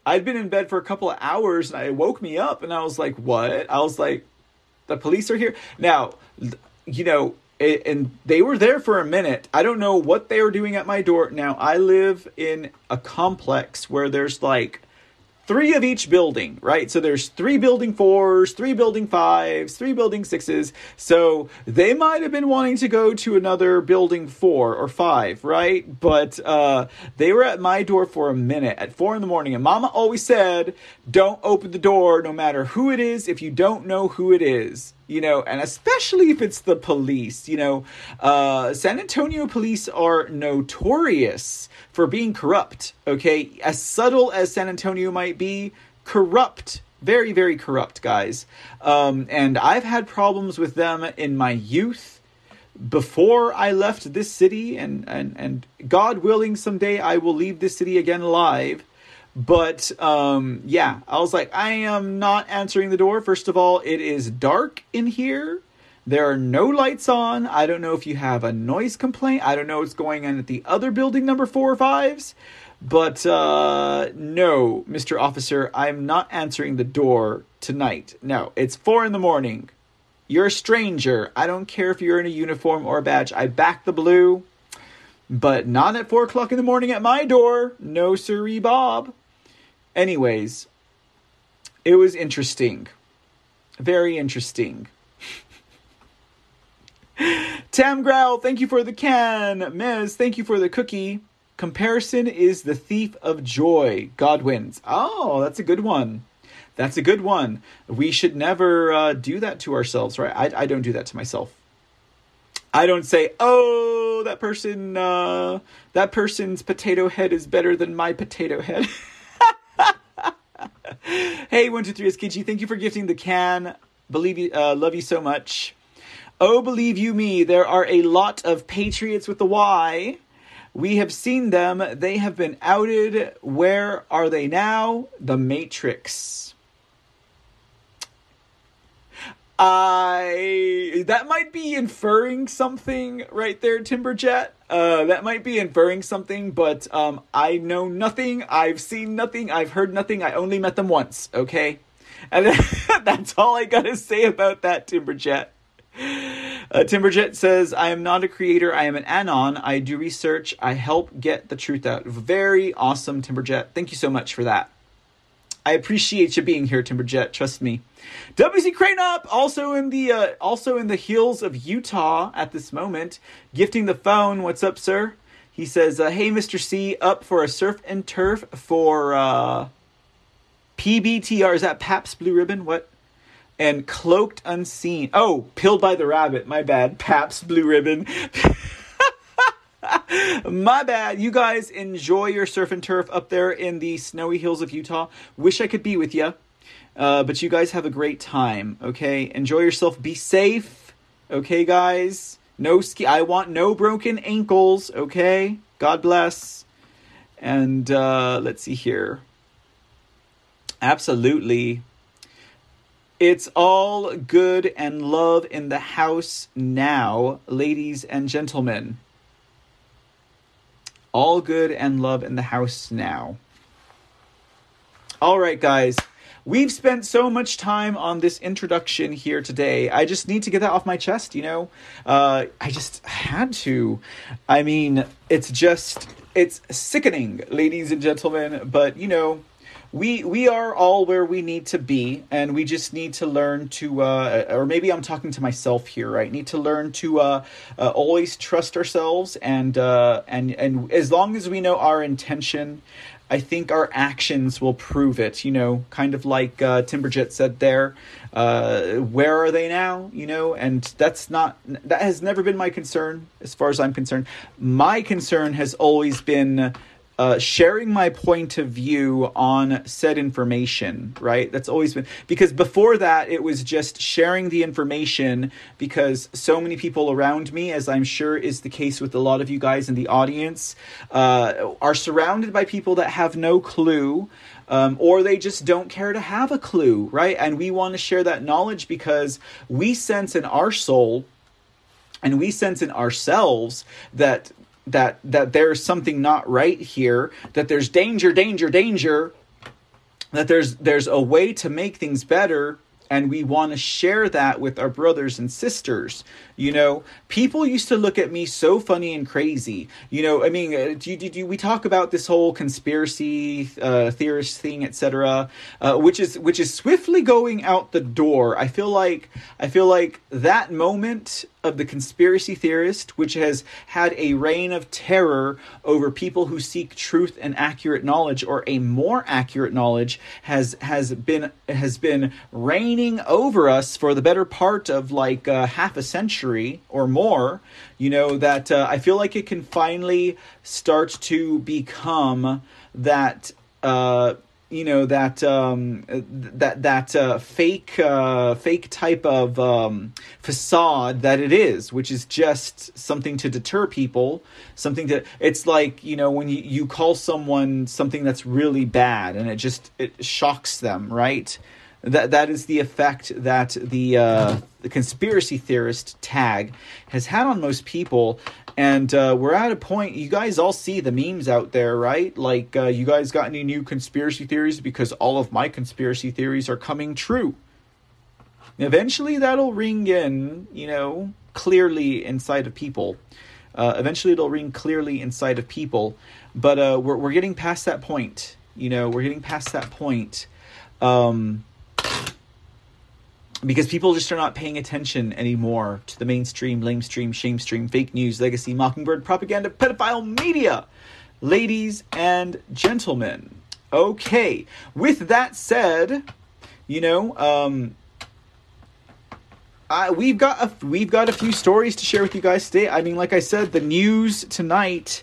I'd been in bed for a couple of hours, and it woke me up, and I was like, what? I was like, the police are here now. You know, it, and they were there for a minute. I don't know what they were doing at my door. Now, I live in a complex where there's like three of each building, right? So there's three building fours, three building fives, three building sixes. So they might have been wanting to go to another building four or five, right? But uh, they were at my door for a minute at four in the morning. And mama always said, don't open the door no matter who it is if you don't know who it is you know, and especially if it's the police, you know, uh, San Antonio police are notorious for being corrupt, okay? As subtle as San Antonio might be, corrupt. Very, very corrupt, guys. Um, and I've had problems with them in my youth before I left this city, and, and, and God willing, someday I will leave this city again alive. But um, yeah, I was like, I am not answering the door. First of all, it is dark in here. There are no lights on. I don't know if you have a noise complaint. I don't know what's going on at the other building, number four or fives. But uh, no, Mr. Officer, I'm not answering the door tonight. No, it's four in the morning. You're a stranger. I don't care if you're in a uniform or a badge. I back the blue, but not at four o'clock in the morning at my door. No, sirree, Bob. Anyways, it was interesting. Very interesting. Tam Growl, thank you for the can. Mez, thank you for the cookie. Comparison is the thief of joy. God wins. Oh, that's a good one. That's a good one. We should never uh, do that to ourselves, right? I, I don't do that to myself. I don't say, "Oh, that person, uh, that person's potato head is better than my potato head." (laughs) hey, one two three Skichi, thank you for gifting the can. Believe you, uh, love you so much. Oh, believe you me, there are a lot of patriots with the Y. We have seen them. They have been outed. Where are they now? The Matrix. I that might be inferring something right there, Timberjet. Uh, that might be inferring something, but um, I know nothing. I've seen nothing. I've heard nothing. I only met them once. Okay, and (laughs) that's all I gotta say about that, Timberjet. Uh, Timberjet says, I am not a creator. I am an anon. I do research. I help get the truth out. Very awesome, Timberjet. Thank you so much for that. I appreciate you being here, Timberjet. Trust me. WC Crane up, also in the uh, also in the hills of Utah at this moment, gifting the phone. What's up, sir? He says, uh, "Hey, Mr. C, up for a surf and turf for uh, PBTR? Is that Pabst Blue Ribbon? What? And cloaked unseen. Oh, pilled by the rabbit. My bad. (laughs) Pabst Blue Ribbon." (laughs) My bad. You guys enjoy your surf and turf up there in the snowy hills of Utah. Wish I could be with you. Uh, but you guys have a great time, okay? Enjoy yourself. Be safe, okay, guys? No ski. I want no broken ankles, okay? God bless. And uh, let's see here. Absolutely. It's all good and love in the house now, ladies and gentlemen. All good and love in the house now. All right, guys. We've spent so much time on this introduction here today. I just need to get that off my chest, you know? Uh, I just had to. I mean, it's just, it's sickening, ladies and gentlemen, but you know, we we are all where we need to be and we just need to learn to uh, or maybe i'm talking to myself here right need to learn to uh, uh, always trust ourselves and uh, and and as long as we know our intention I think our actions will prove it. You know, kind of like uh, Timberjet said there. Uh, where are they now? You know, and that's not that has never been my concern as far as I'm concerned. My concern has always been uh, sharing my point of view on said information, right? That's always been because before that it was just sharing the information because so many people around me, as I'm sure is the case with a lot of you guys in the audience, uh, are surrounded by people that have no clue. Um, or they just don't care to have a clue, right? And we want to share that knowledge because we sense in our soul and we sense in ourselves that that that there's something not right here that there's danger danger danger that there's there's a way to make things better and we want to share that with our brothers and sisters. You know, people used to look at me so funny and crazy. You know, I mean, uh, do, do, do we talk about this whole conspiracy uh, theorist thing, etc., uh, which is which is swiftly going out the door. I feel like I feel like that moment of the conspiracy theorist, which has had a reign of terror over people who seek truth and accurate knowledge, or a more accurate knowledge, has has been has been reigning over us for the better part of like uh, half a century or more, you know, that uh, I feel like it can finally start to become that. Uh, you know that um, that that uh, fake uh, fake type of um, facade that it is, which is just something to deter people. Something to it's like you know when you, you call someone something that's really bad and it just it shocks them, right? that that is the effect that the uh, the conspiracy theorist tag has had on most people. And uh, we're at a point. You guys all see the memes out there, right? Like, uh, you guys got any new conspiracy theories? Because all of my conspiracy theories are coming true. Eventually, that'll ring in, you know, clearly inside of people. Uh, eventually, it'll ring clearly inside of people. But uh, we're we're getting past that point. You know, we're getting past that point. Um, because people just are not paying attention anymore to the mainstream, lamestream, shamestream, fake news, legacy, mockingbird, propaganda, pedophile media. Ladies and gentlemen. Okay, with that said, you know, um, I, we've got a, we've got a few stories to share with you guys today. I mean, like I said, the news tonight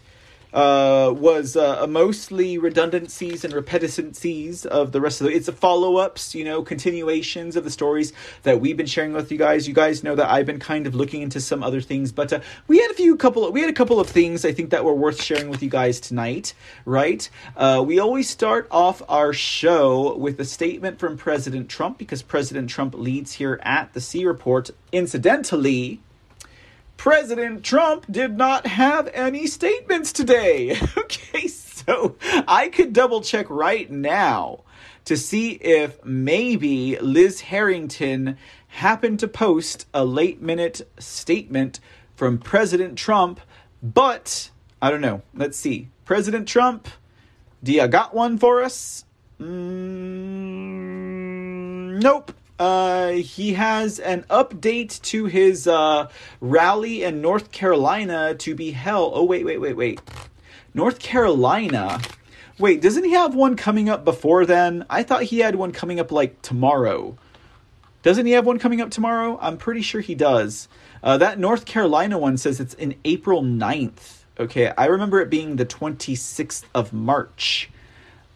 uh, was uh, mostly redundancies and repeticencies of the rest of the. It's a follow ups, you know, continuations of the stories that we've been sharing with you guys. You guys know that I've been kind of looking into some other things, but uh, we had a few couple. We had a couple of things I think that were worth sharing with you guys tonight. Right? Uh, we always start off our show with a statement from President Trump because President Trump leads here at the C Report. Incidentally, President Trump did not have any statements today. (laughs) okay, so I could double check right now to see if maybe Liz Harrington happened to post a late minute statement from President Trump, but I don't know. Let's see. President Trump, do you got one for us? Mm, nope. Uh, he has an update to his uh, rally in North Carolina to be held. Oh, wait, wait, wait, wait. North Carolina. Wait, doesn't he have one coming up before then? I thought he had one coming up like tomorrow. Doesn't he have one coming up tomorrow? I'm pretty sure he does. Uh, that North Carolina one says it's in April 9th. Okay, I remember it being the 26th of March.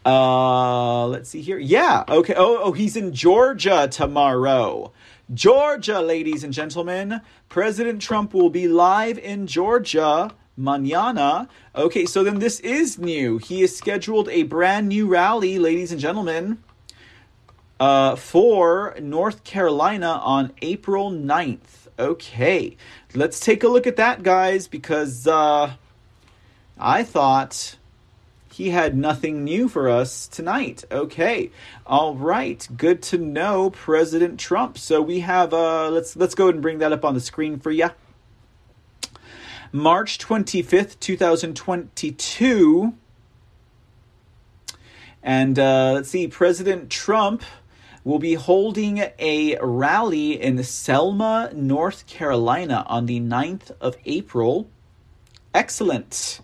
Uh, let's see here. Yeah. Okay. Oh, oh, he's in Georgia tomorrow. Georgia, ladies and gentlemen. President Trump will be live in Georgia manana. Okay, so then this is new. He has scheduled a brand new rally, ladies and gentlemen, uh, for North Carolina on April 9th. Okay, let's take a look at that, guys, because uh, I thought he had nothing new for us tonight. Okay. All right. Good to know President Trump. So we have uh let's let's go ahead and bring that up on the screen for you. March 25th, 2022. And uh, let's see, President Trump will be holding a rally in Selma, North Carolina on the 9th of April. Excellent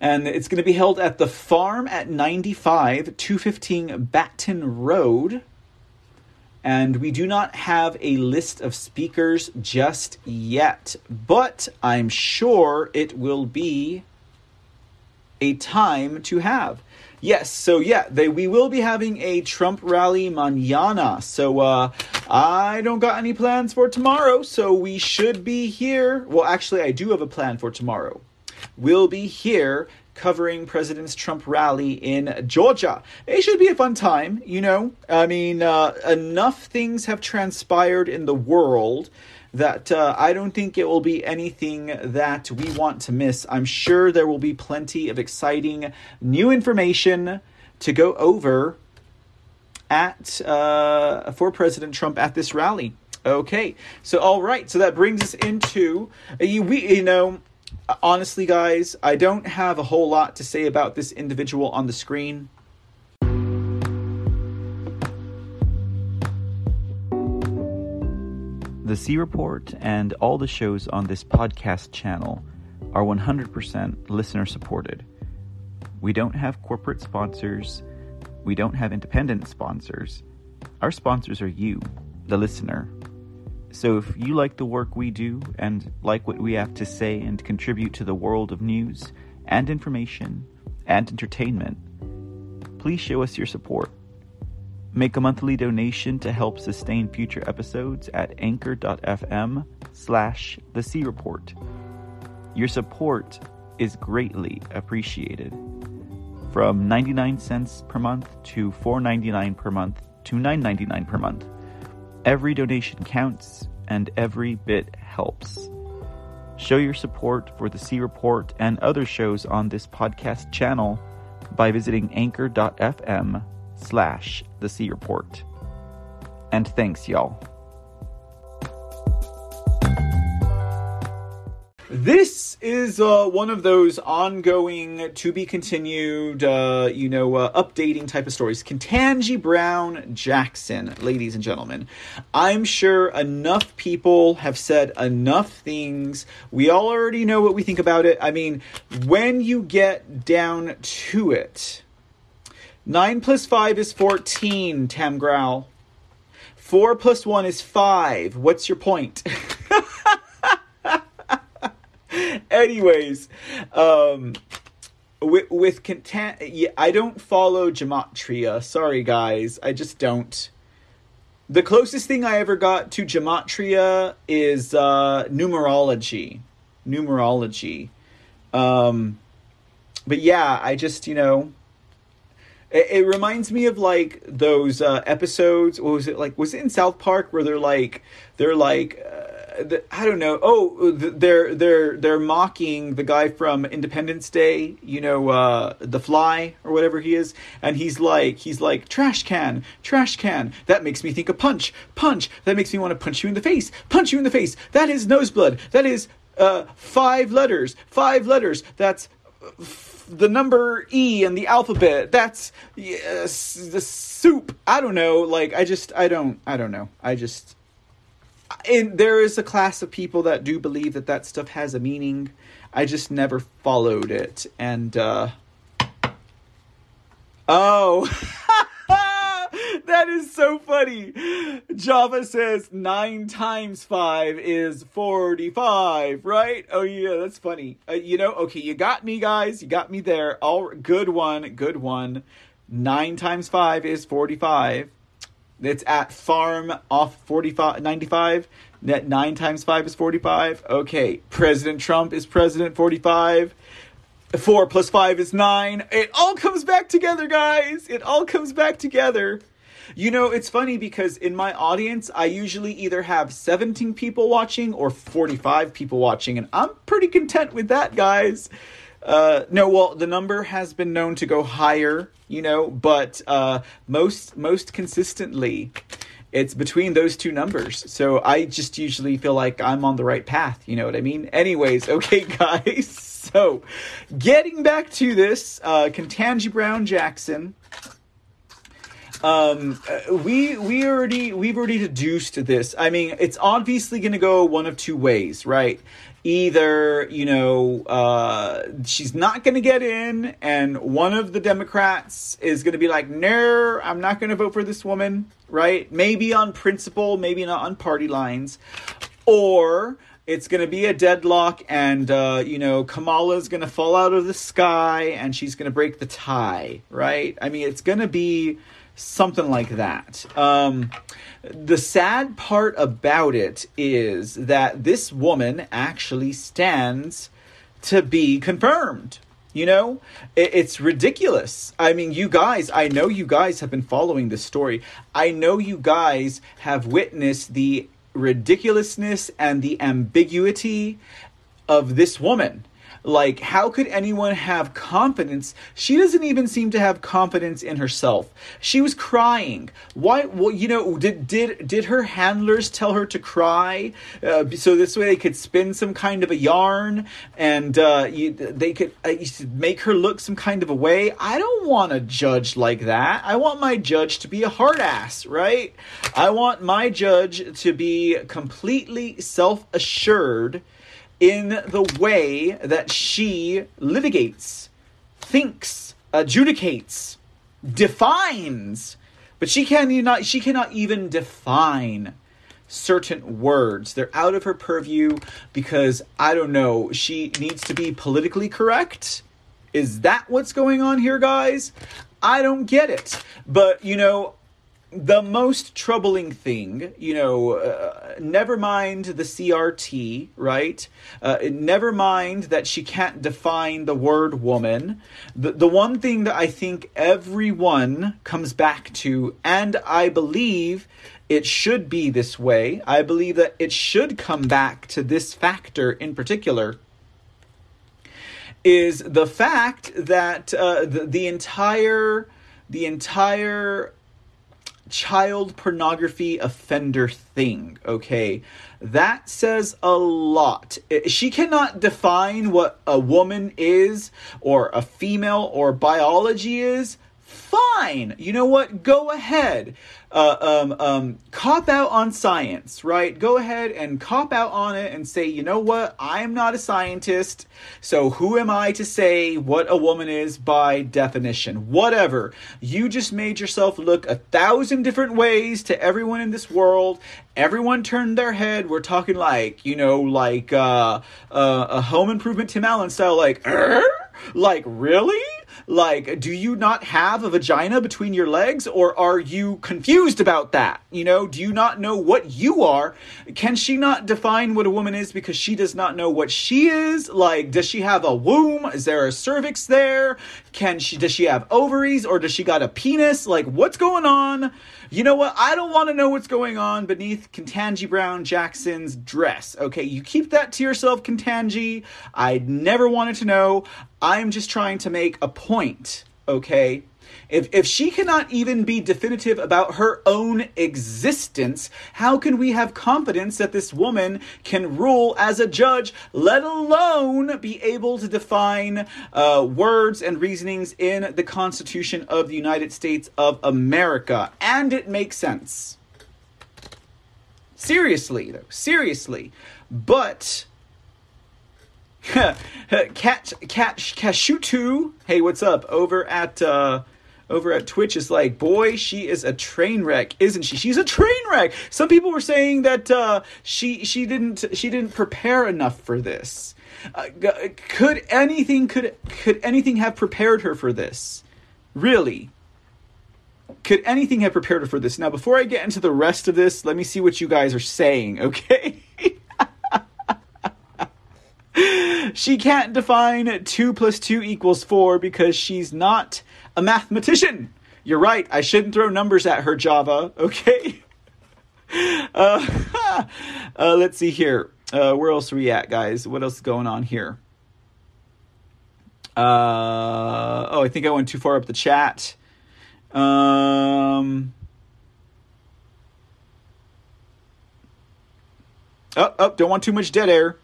and it's going to be held at the farm at 95 215 Baton Road. And we do not have a list of speakers just yet, but I'm sure it will be a time to have. Yes, so yeah, they, we will be having a Trump rally manana. So uh, I don't got any plans for tomorrow, so we should be here. Well, actually, I do have a plan for tomorrow will be here covering President Trump rally in Georgia. It should be a fun time, you know. I mean, uh, enough things have transpired in the world that uh, I don't think it will be anything that we want to miss. I'm sure there will be plenty of exciting new information to go over at uh, for President Trump at this rally. Okay, so all right, so that brings us into. We you know honestly, guys, I don't have a whole lot to say about this individual on the screen. The C Report and all the shows on this podcast channel are 100% listener supported. We don't have corporate sponsors, we don't have independent sponsors. Our sponsors are you, the listener. So if you like the work we do and like what we have to say and contribute to the world of news and information and entertainment, please show us your support. Make a monthly donation to help sustain future episodes at anchor.fm slash the C Report. Your support is greatly appreciated. From 99 cents per month to 4.99 per month to 9.99 per month. Every donation counts and every bit helps. Show your support for the C Report and other shows on this podcast channel by visiting anchor.fm slash the C Report. And thanks, y'all. This is uh, one of those ongoing, to be continued, uh, you know, uh, updating type of stories. Ketanji Brown Jackson, ladies and gentlemen. I'm sure enough people have said enough things. We all already know what we think about it. I mean, when you get down to it, 9 plus 5 is 14, Tam Growl. 4 plus 1 is 5. What's your point? (laughs) (laughs) Anyways, um, with, with content, yeah, I don't follow gematria. Sorry, guys. I just don't. The closest thing I ever got to gematria is uh, numerology. Numerology. Um, but yeah, I just, you know, it, it reminds me of like those uh, episodes. What was it like? Was it in South Park where they're like they're like uh, I don't know. Oh, they're they're they're mocking the guy from Independence Day. You know, uh, the Fly or whatever he is, and he's like he's like trash can, trash can. That makes me think of punch, punch. That makes me want to punch you in the face, punch you in the face. That is nose blood. That is uh, five letters, five letters. That's the number E in the alphabet. That's yes, the soup. I don't know. Like I just I don't I don't know. I just and there is a class of people that do believe that that stuff has a meaning. I just never followed it and uh Oh. (laughs) that is so funny. Java says 9 times 5 is 45, right? Oh, yeah, that's funny. Uh, you know, okay, you got me, guys. You got me there. All good one, good one. 9 times 5 is 45. It's at farm off 45, 95. Net 9 times 5 is 45. Okay, President Trump is President 45. 4 plus 5 is 9. It all comes back together, guys. It all comes back together. You know, it's funny because in my audience, I usually either have 17 people watching or 45 people watching, and I'm pretty content with that, guys. Uh, no, well, the number has been known to go higher, you know, but uh, most most consistently, it's between those two numbers. So I just usually feel like I'm on the right path. You know what I mean? Anyways, (laughs) okay, guys. So, getting back to this, uh, Ketanji Brown Jackson um, uh, we we already we've already deduced this. I mean, it's obviously going to go one of two ways, right? Either you know uh, she's not going to get in, and one of the Democrats is going to be like, "No, I'm not going to vote for this woman." Right? Maybe on principle, maybe not on party lines, or it's going to be a deadlock and uh, you know kamala's going to fall out of the sky and she's going to break the tie right i mean it's going to be something like that. Um, the sad part about it is that this woman actually stands to be confirmed. You know, it, it's ridiculous. I mean, you guys, I know you guys have been following this story. I know you guys have witnessed the ridiculousness and the ambiguity of this woman Like, how could anyone have confidence? She doesn't even seem to have confidence in herself. She was crying. Why? Well, you know, did did did her handlers tell her to cry uh, so this way they could spin some kind of a yarn and uh, you, they could uh, make her look some kind of a way? I don't want a judge like that. I want my judge to be a hard ass, right? I want my judge to be completely self assured in the way that she litigates, thinks, adjudicates, defines. But she can not she cannot even define certain words. They're out of her purview because I don't know, she needs to be politically correct. Is that what's going on here, guys? I don't get it. But, you know, the most troubling thing, you know, uh, never mind the CRT, right? Uh, never mind that she can't define the word woman. The, the one thing that I think everyone comes back to, and I believe it should be this way, I believe that it should come back to this factor in particular. Is the fact that uh, the, the entire the entire child pornography offender thing, okay? That says a lot. She cannot define what a woman is or a female or biology is. Fine. You know what? Go ahead uh, um, um, cop out on science, right? Go ahead and cop out on it and say, you know what? I'm not a scientist, so who am I to say what a woman is by definition? Whatever. You just made yourself look a thousand different ways to everyone in this world. Everyone turned their head. We're talking like, you know, like uh, uh, a home improvement Tim Allen style, like, like, really? Like, do you not have a vagina between your legs, or are you confused about that? You know, do you not know what you are? Can she not define what a woman is because she does not know what she is? Like, does she have a womb? Is there a cervix there? Can she, does she have ovaries, or does she got a penis? Like, what's going on? You know what? I don't want to know what's going on beneath Ketanji Brown Jackson's dress. Okay, you keep that to yourself, Ketanji. I never wanted to know. I'm just trying to make a point, okay? If, if she cannot even be definitive about her own existence, how can we have confidence that this woman can rule as a judge, let alone be able to define uh, words and reasonings in the Constitution of the United States of America? And it makes sense. Seriously, though, seriously. But. (laughs) Cat Cat Cashutu, hey, what's up? Over at uh, over at Twitch is like, boy, she is a train wreck, isn't she? She's a train wreck. Some people were saying that uh, she she didn't she didn't prepare enough for this. Uh, could anything could could anything have prepared her for this? Really? Could anything have prepared her for this? Now, before I get into the rest of this, let me see what you guys are saying, okay? (laughs) she can't define 2 plus 2 equals 4 because she's not a mathematician. You're right. I shouldn't throw numbers at her, Java. Okay. (laughs) Uh, (laughs) uh, let's see here. Uh, where else are we at, guys? What else is going on here? Uh, oh, I think I went too far up the chat. Um, oh, oh, don't want too much dead air.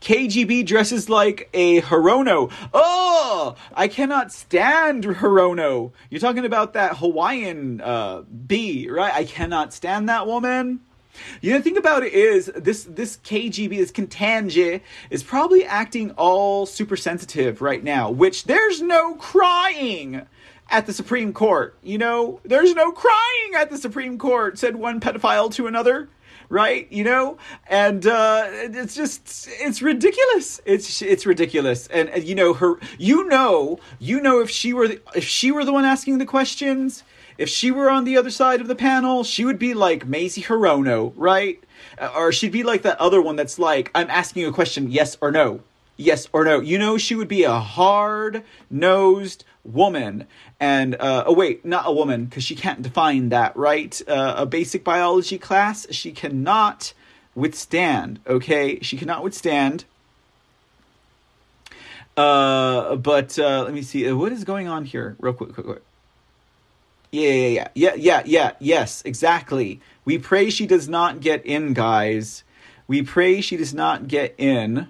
KGB dresses like a Hirono. Oh, I cannot stand Hirono. You're talking about that Hawaiian uh, bee, right? I cannot stand that woman. You know, the thing about it is this this KGB, this Ketanji, is probably acting all super sensitive right now, which there's no crying at the Supreme Court. You know, there's no crying at the Supreme Court, said one pedophile to another right? You know, and uh, it's just it's ridiculous. It's it's ridiculous, and, and you know her. You know, you know if she were the, if she were the one asking the questions, if she were on the other side of the panel, she would be like Mazie Hirono, right? Or she'd be like that other one that's like, I'm asking a question, yes or no. Yes or no. You know, she would be a hard nosed woman and uh, oh wait not a woman because she can't define that right uh, a basic biology class she cannot withstand okay she cannot withstand Uh, but uh, let me see. Uh, what is going on here? Real quick, quick, quick. Yeah, yeah, yeah, yeah, yeah, yeah. Yes, exactly. We pray she does not get in, guys. We pray she does not get in.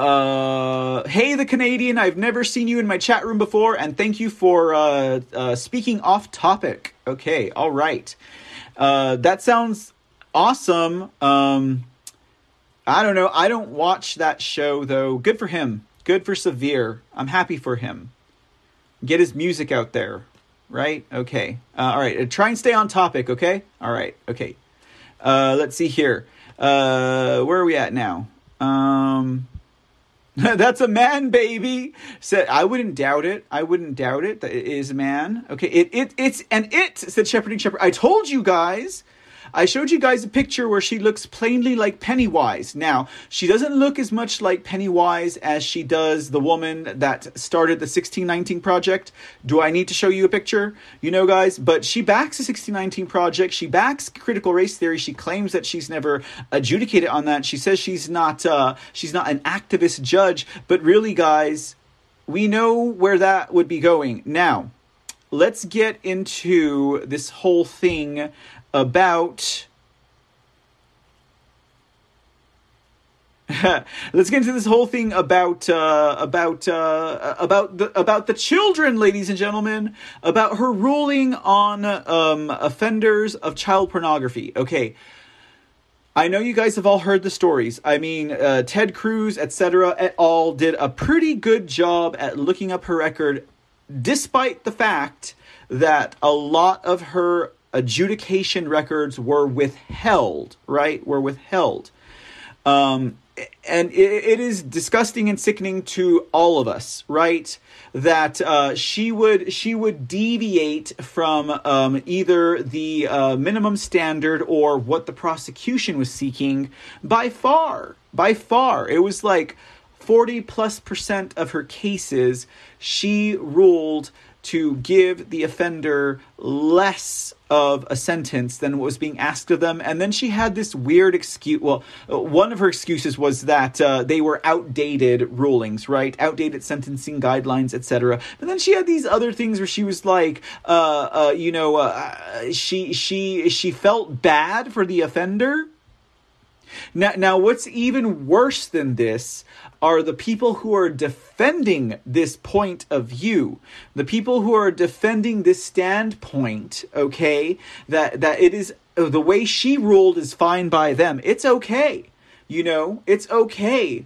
Uh, hey, the Canadian. I've never seen you in my chat room before, and thank you for uh, uh, speaking off topic. Okay, all right. Uh, that sounds awesome. Um, I don't know. I don't watch that show though. Good for him. Good for Severe. I'm happy for him. Get his music out there, right? Okay. Uh, all right. Uh, try and stay on topic. Okay. All right. Okay. Uh, let's see here. Uh, where are we at now? Um, (laughs) that's a man, baby. Said I wouldn't doubt it. I wouldn't doubt it. That it is a man. Okay. It it it's and it said shepherding shepherd. I told you guys. I showed you guys a picture where she looks plainly like Pennywise. Now, she doesn't look as much like Pennywise as she does the woman that started the 1619 project. Do I need to show you a picture? You know, guys, but she backs the 1619 project. She backs critical race theory. She claims that she's never adjudicated on that. She says she's not uh, she's not an activist judge, but really, guys, we know where that would be going. Now, let's get into this whole thing about (laughs) let's get into this whole thing about uh, about uh, about the about the children, ladies and gentlemen, about her ruling on um, offenders of child pornography. Okay, I know you guys have all heard the stories. I mean, uh, Ted Cruz, etc., et al., did a pretty good job at looking up her record, despite the fact that a lot of her adjudication records were withheld, right? Were withheld. Um, and it, it is disgusting and sickening to all of us, right? That uh, she would she would deviate from um, either the uh, minimum standard or what the prosecution was seeking by far, by far. It was like forty plus percent of her cases she ruled to give the offender less of a sentence than what was being asked of them. And then she had this weird excuse. Well, one of her excuses was that uh, they were outdated rulings, right? Outdated sentencing guidelines, etc. But then she had these other things where she was like, uh, uh, you know, uh, she she she felt bad for the offender. Now, now, what's even worse than this are the people who are defending this point of view. The people who are defending this standpoint okay that that it is the way she ruled is fine by them. It's okay you know it's okay.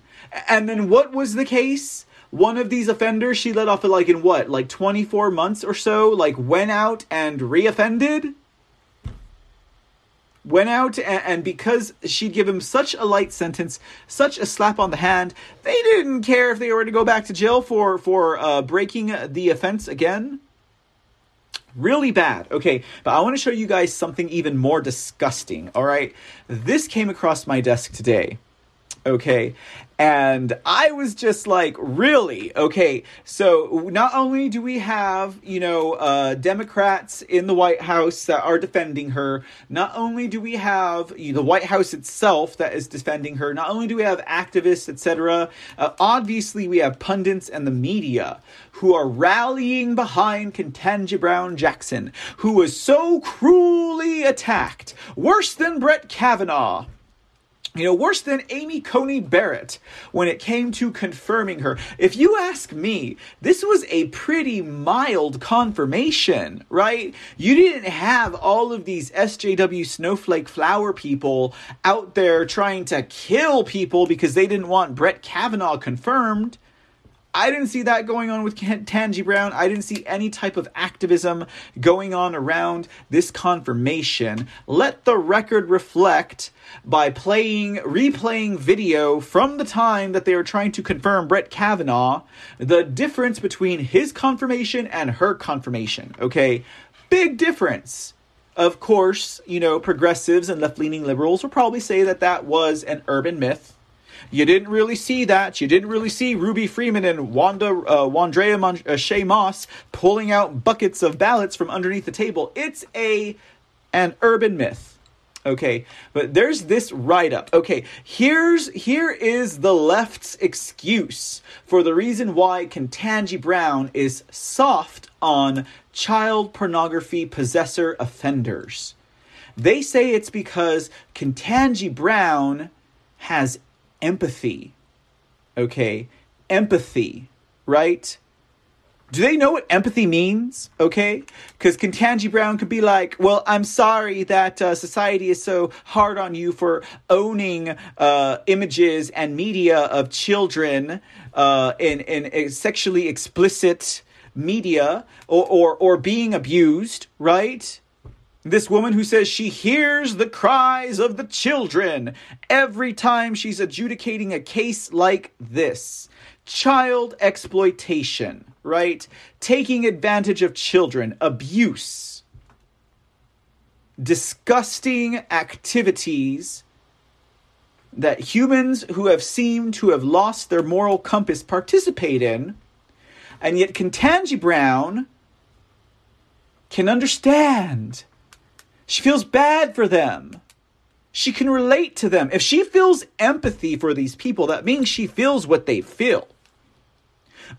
And then what was the case? One of these offenders she let off like in what like 24 months or so like went out and reoffended went out and, and, because she'd give him such a light sentence, such a slap on the hand, they didn't care if they were to go back to jail for for uh, breaking the offense again. Really bad. Okay, but I want to show you guys something even more disgusting. All right, this came across my desk today. Okay, and I was just like, really? Okay, so not only do we have, you know, uh, Democrats in the White House that are defending her, not only do we have you know, the White House itself that is defending her, not only do we have activists, etc., uh, obviously we have pundits and the media who are rallying behind Ketanji Brown Jackson, who was so cruelly attacked, worse than Brett Kavanaugh you know, worse than Amy Coney Barrett when it came to confirming her. If you ask me, this was a pretty mild confirmation, right? You didn't have all of these SJW snowflake flower people out there trying to kill people because they didn't want Brett Kavanaugh confirmed. I didn't see that going on with Tangi Brown. I didn't see any type of activism going on around this confirmation. Let the record reflect by playing, replaying video from the time that they were trying to confirm Brett Kavanaugh, the difference between his confirmation and her confirmation. Okay, big difference. Of course, you know, progressives and left leaning liberals will probably say that that was an urban myth you didn't really see that. You didn't really see Ruby Freeman and Wanda uh, Wandrea Mon- uh, Shaye Moss pulling out buckets of ballots from underneath the table. It's a an urban myth. Okay, but there's this write up. Okay, here's here is the left's excuse for the reason why Ketanji Brown is soft on child pornography possessor offenders. They say it's because Ketanji Brown has empathy. Okay, empathy, right? Do they know what empathy means? Okay, because Ketanji Brown could be like, "Well, I'm sorry that uh, society is so hard on you for owning uh, images and media of children uh, in in sexually explicit media or, or or being abused, right?" This woman who says she hears the cries of the children every time she's adjudicating a case like this child exploitation, right? Taking advantage of children, abuse, disgusting activities that humans who have seemed to have lost their moral compass participate in. And yet, Ketanji Brown can understand she feels bad for them. She can relate to them. If she feels empathy for these people, that means she feels what they feel.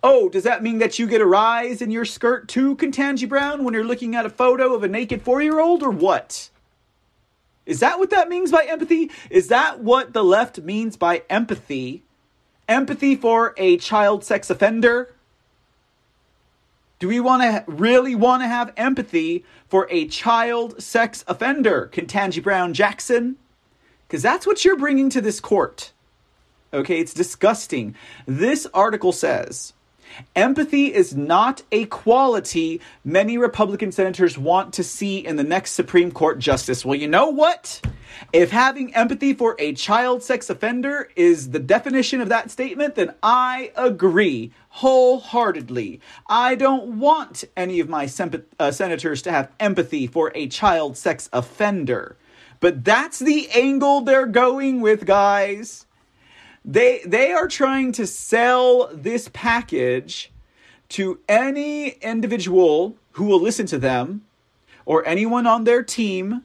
Oh, does that mean that you get a rise in your skirt too, Ketanji Brown, when you're looking at a photo of a naked four year old, or what? Is that what that means by empathy? Is that what the left means by empathy? Empathy for a child sex offender? Do we want to really want to have empathy for a child sex offender, Ketanji Brown Jackson? Because that's what you're bringing to this court. Okay, it's disgusting. This article says empathy is not a quality many Republican senators want to see in the next Supreme Court justice. Well, you know what? If having empathy for a child sex offender is the definition of that statement, then I agree wholeheartedly. I don't want any of my uh, senators to have empathy for a child sex offender. But that's the angle they're going with, guys. They they are trying to sell this package to any individual who will listen to them or anyone on their team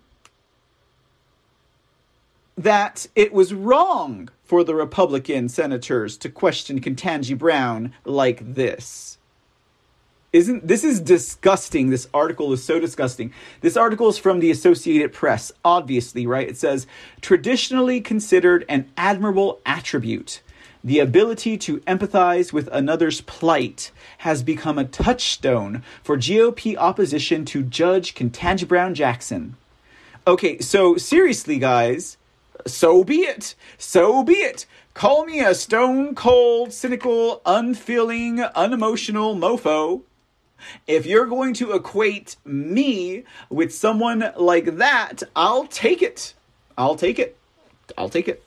that it was wrong for the Republican senators to question Ketanji Brown like this. Isn't this is disgusting? This article is so disgusting. This article is from the Associated Press, obviously, right? It says traditionally considered an admirable attribute. The ability to empathize with another's plight has become a touchstone for GOP opposition to Judge Ketanji Brown Jackson. Okay, so seriously, guys, so be it. So be it. Call me a stone cold, cynical, unfeeling, unemotional mofo. If you're going to equate me with someone like that, I'll take it. I'll take it. I'll take it.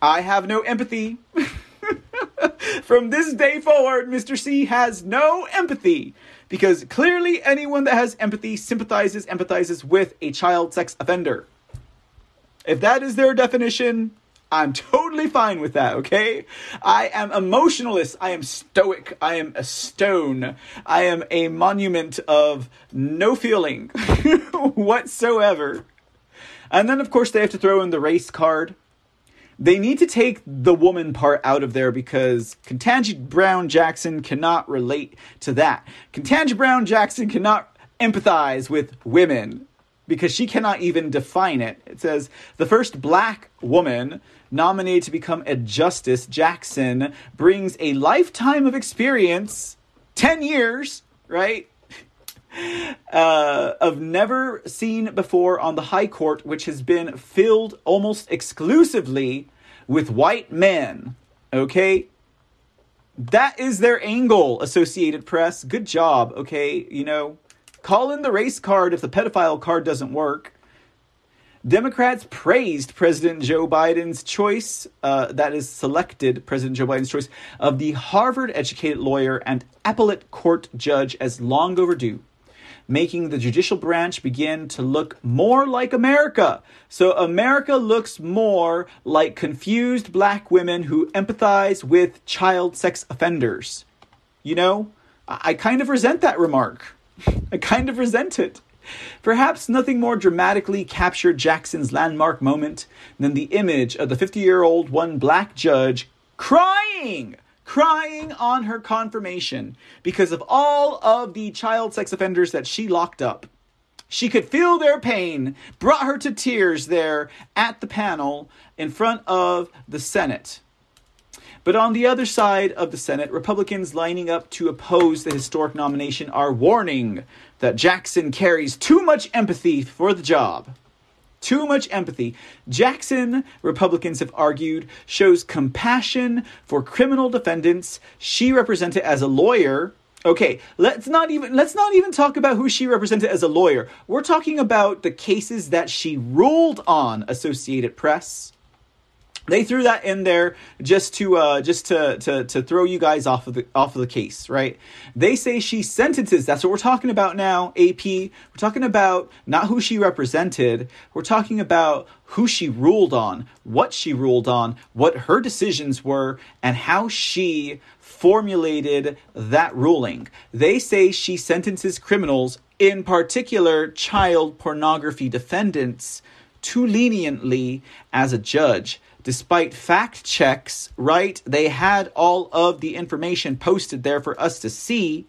I have no empathy. (laughs) From this day forward, Mr. C has no empathy because clearly anyone that has empathy sympathizes, empathizes with a child sex offender. If that is their definition, I'm totally fine with that, okay? I am emotionalist. I am stoic. I am a stone. I am a monument of no feeling (laughs) whatsoever. And then, of course, they have to throw in the race card. They need to take the woman part out of there because Ketanji Brown Jackson cannot relate to that. Ketanji Brown Jackson cannot empathize with women because she cannot even define it. It says the first black woman nominated to become a justice, Jackson, brings a lifetime of experience, 10 years, right? (laughs) Uh, of never seen before on the High Court, which has been filled almost exclusively with white men. Okay? That is their angle, Associated Press. Good job, okay? You know, Call in the race card if the pedophile card doesn't work. Democrats praised President Joe Biden's choice, uh, that is, selected President Joe Biden's choice of the Harvard educated lawyer and appellate court judge as long overdue, making the judicial branch begin to look more like America. So America looks more like confused black women who empathize with child sex offenders. You know, I kind of resent that remark. I kind of resent it. Perhaps nothing more dramatically captured Jackson's landmark moment than the image of the 50 year old one black judge crying, crying on her confirmation because of all of the child sex offenders that she locked up. She could feel their pain, brought her to tears there at the panel in front of the Senate. But on the other side of the Senate, Republicans lining up to oppose the historic nomination are warning that Jackson carries too much empathy for the job. Too much empathy. Jackson, Republicans have argued, shows compassion for criminal defendants she represented as a lawyer. Okay, let's not even let's not even talk about who she represented as a lawyer. We're talking about the cases that she ruled on, Associated Press they threw that in there just to uh, just to, to to throw you guys off of the off of the case, right? They say she sentences. That's what we're talking about now. AP. We're talking about not who she represented. We're talking about who she ruled on, what she ruled on, what her decisions were, and how she formulated that ruling. They say she sentences criminals, in particular child pornography defendants, too leniently as a judge despite fact checks, right? They had all of the information posted there for us to see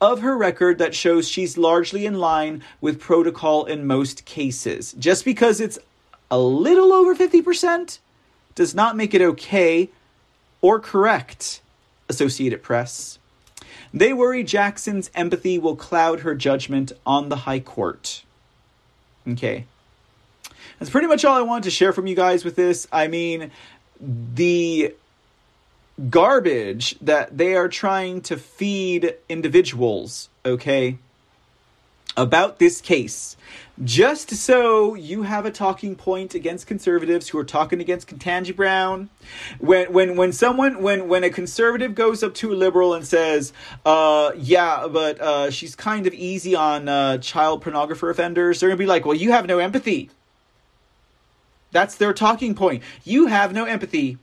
of her record that shows she's largely in line with protocol in most cases. Just because it's a little over 50% does not make it okay or correct, Associated Press. They worry Jackson's empathy will cloud her judgment on the High Court. Okay. That's pretty much all I wanted to share from you guys with this. I mean, the garbage that they are trying to feed individuals, okay, about this case, just so you have a talking point against conservatives who are talking against Ketanji Brown. When when when someone when when a conservative goes up to a liberal and says, uh, yeah, but uh, she's kind of easy on uh, child pornographer offenders, they're gonna be like, well, you have no empathy. That's their talking point. You have no empathy.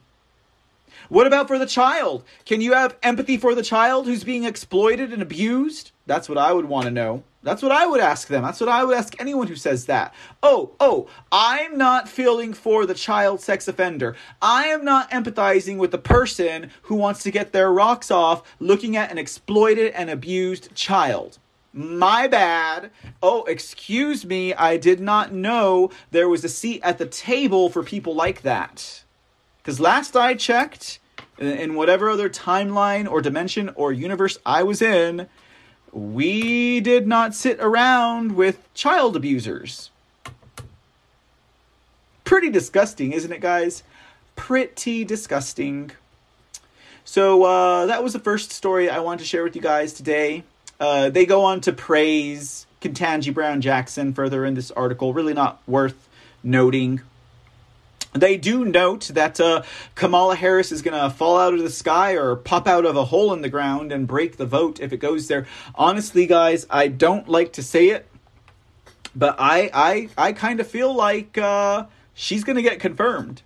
What about for the child? Can you have empathy for the child who's being exploited and abused? That's what I would want to know. That's what I would ask them. That's what I would ask anyone who says that. Oh, oh, I'm not feeling for the child sex offender. I am not empathizing with the person who wants to get their rocks off looking at an exploited and abused child. My bad. Oh, excuse me. I did not know there was a seat at the table for people like that. Because last I checked, in whatever other timeline or dimension or universe I was in, we did not sit around with child abusers. Pretty disgusting, isn't it, guys? Pretty disgusting. So, uh, that was the first story I wanted to share with you guys today. Uh, they go on to praise Ketanji Brown Jackson further in this article. Really not worth noting. They do note that uh, Kamala Harris is going to fall out of the sky or pop out of a hole in the ground and break the vote if it goes there. Honestly, guys, I don't like to say it, but I I I kind of feel like uh, she's going to get confirmed.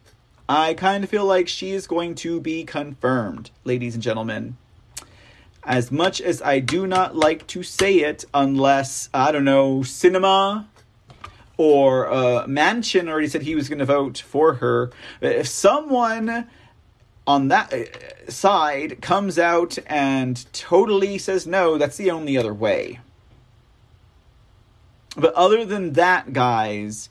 I kind of feel like she is going to be confirmed, ladies and gentlemen as much as I do not like to say it, unless, I don't know, Sinema or uh, Manchin already said he was going to vote for her. If someone on that uh, side comes out and totally says no, that's the only other way. But other than that, guys,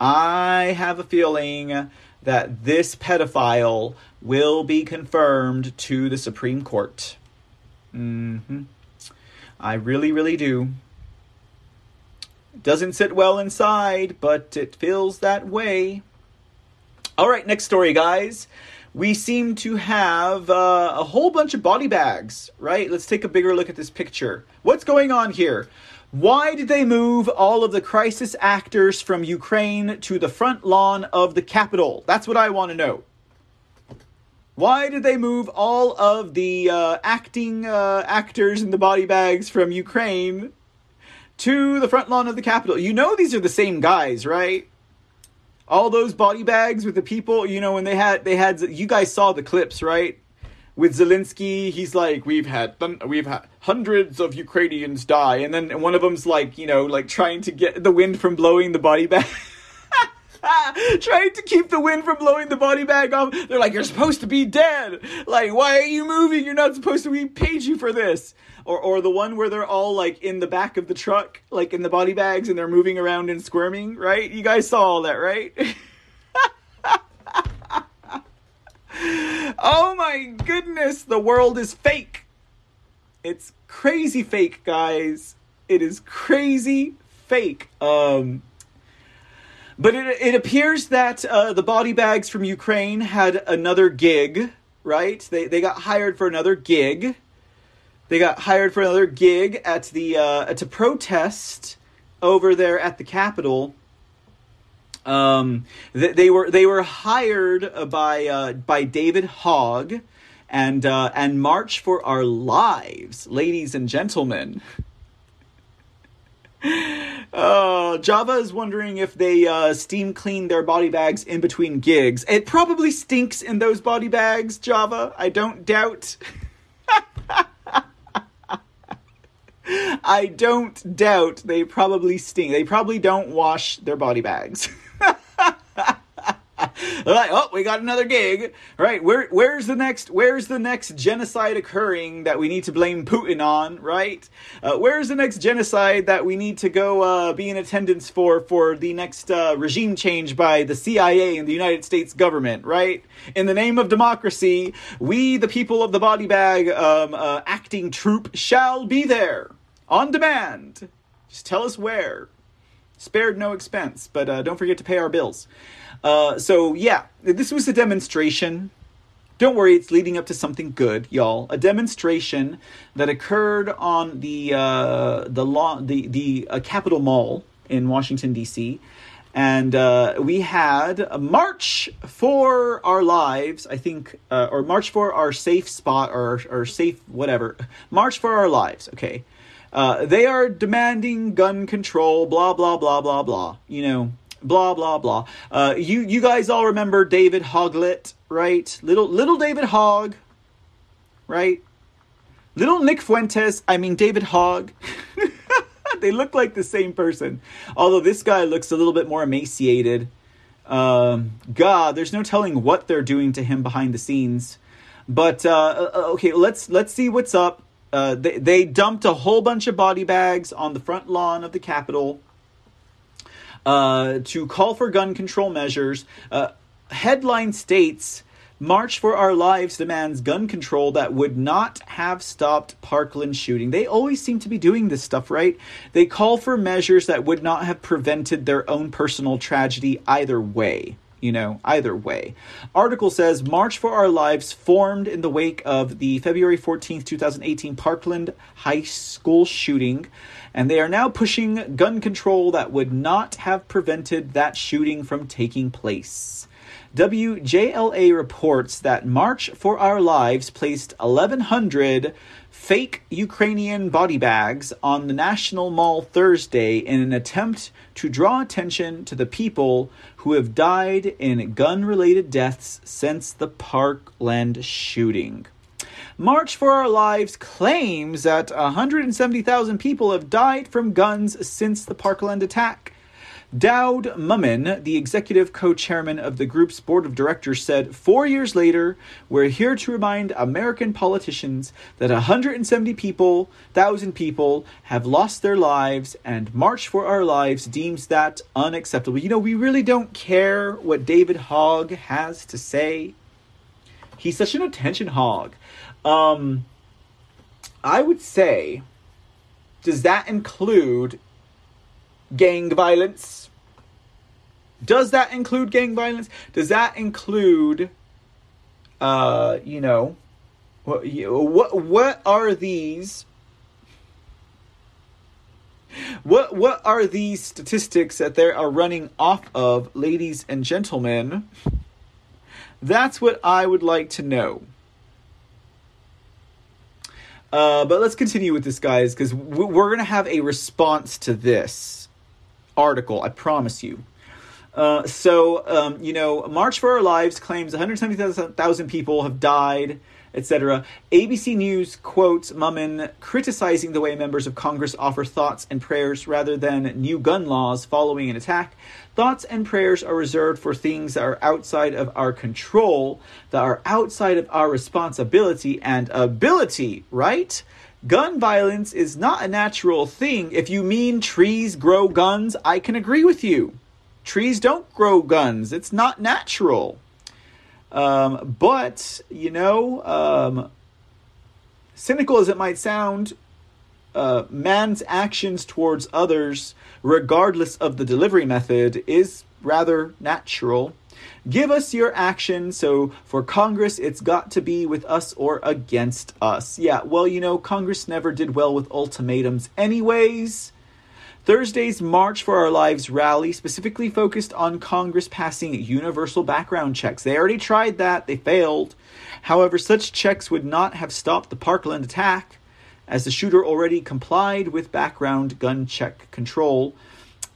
I have a feeling that this pedophile will be confirmed to the Supreme Court. Mm-hmm. I really, really do. Doesn't sit well inside, but it feels that way. All right, next story, guys. We seem to have uh, a whole bunch of body bags, right? Let's take a bigger look at this picture. What's going on here? Why did they move all of the crisis actors from Ukraine to the front lawn of the Capitol? That's what I want to know. Why did they move all of the uh, acting uh, actors in the body bags from Ukraine to the front lawn of the Capitol? You know these are the same guys, right? All those body bags with the people, you know, when they had they had you guys saw the clips, right? with Zelensky, he's like, we've had we've had hundreds of Ukrainians die, and then one of them's like, you know, like trying to get the wind from blowing the body bag. (laughs) (laughs) trying to keep the wind from blowing the body bag off. They're like, you're supposed to be dead. Like, why are you moving? You're not supposed to. We paid you for this. Or, or the one where they're all like in the back of the truck, like in the body bags, and they're moving around and squirming. Right? You guys saw all that, right? (laughs) oh my goodness, the world is fake. It's crazy fake, guys. It is crazy fake. Um, but it, it appears that uh, the body bags from Ukraine had another gig, right? They, they got hired for another gig. They got hired for another gig at the uh, to protest over there at the Capitol. Um, they, they were they were hired by uh, by David Hogg and uh, and March for Our Lives, ladies and gentlemen. Uh, Java is wondering if they uh, steam clean their body bags in between gigs. It probably stinks in those body bags, Java. I don't doubt. (laughs) I don't doubt they probably stink. They probably don't wash their body bags. (laughs) (laughs) like, oh, we got another gig. Right? Where where's the next where's the next genocide occurring that we need to blame Putin on, right? Uh, where's the next genocide that we need to go uh, be in attendance for for the next uh, regime change by the CIA and the United States government, right? In the name of democracy, we, the people of the body bag um, uh, acting troop, shall be there on demand. Just tell us where. Spared no expense, but uh, don't forget to pay our bills. Uh, so yeah, this was a demonstration. Don't worry, it's leading up to something good, y'all. A demonstration that occurred on the uh, the law the the uh, Capitol Mall in Washington D.C. And uh, we had a March for Our Lives, I think, uh, or March for Our Safe Spot, or, or Safe whatever. (laughs) March for Our Lives, okay. Uh, they are demanding gun control, blah, blah, blah, blah, blah. You know, blah blah blah. Uh, you you guys all remember David Hoglet, right? Little little David Hogg, right? Little Nick Fuentes. I mean David Hogg. (laughs) they look like the same person, although this guy looks a little bit more emaciated. Um, God, there's no telling what they're doing to him behind the scenes. But uh, uh okay, let's let's see what's up. Uh, they, they dumped a whole bunch of body bags on the front lawn of the Capitol uh, to call for gun control measures. Uh, headline states March for Our Lives demands gun control that would not have stopped Parkland shooting. They always seem to be doing this stuff, right? They call for measures that would not have prevented their own personal tragedy either way you know, either way. Article says March for Our Lives formed in the wake of the February 14th, 2018 Parkland High School shooting and they are now pushing gun control that would not have prevented that shooting from taking place. WJLA reports that March for Our Lives placed 1,100 fake Ukrainian body bags on the National Mall Thursday in an attempt to draw attention to the people who have died in gun related deaths since the Parkland shooting. March for Our Lives claims that 170,000 people have died from guns since the Parkland attack. Daud Mumin, the executive co chairman of the group's board of directors, said Four years later, we're here to remind American politicians that 170 people, thousand people, have lost their lives, and March for Our Lives deems that unacceptable. You know, we really don't care what David Hogg has to say. He's such an attention hog. Um, I would say, does that include gang violence? Does that include gang violence? Does that include, uh, you know, what what what are these? What what are these statistics that they are running off of, ladies and gentlemen? That's what I would like to know. Uh, but let's continue with this, guys, because we're going to have a response to this article, I promise you. Uh, so, um, you know, March for Our Lives claims 170,000 people have died etc. ABC News quotes Mumin criticizing the way members of Congress offer thoughts and prayers rather than new gun laws following an attack. Thoughts and prayers are reserved for things that are outside of our control, that are outside of our responsibility and ability, right? Gun violence is not a natural thing. If you mean trees grow guns, I can agree with you. Trees don't grow guns, it's not natural. Um, but, you know, um, cynical as it might sound, uh, man's actions towards others, regardless of the delivery method, is rather natural. Give us your action. So for Congress, it's got to be with us or against us. Yeah, well, you know, Congress never did well with ultimatums, anyways. Thursday's March for Our Lives rally specifically focused on Congress passing universal background checks. They already tried that, they failed. However, such checks would not have stopped the Parkland attack, as the shooter already complied with background gun check control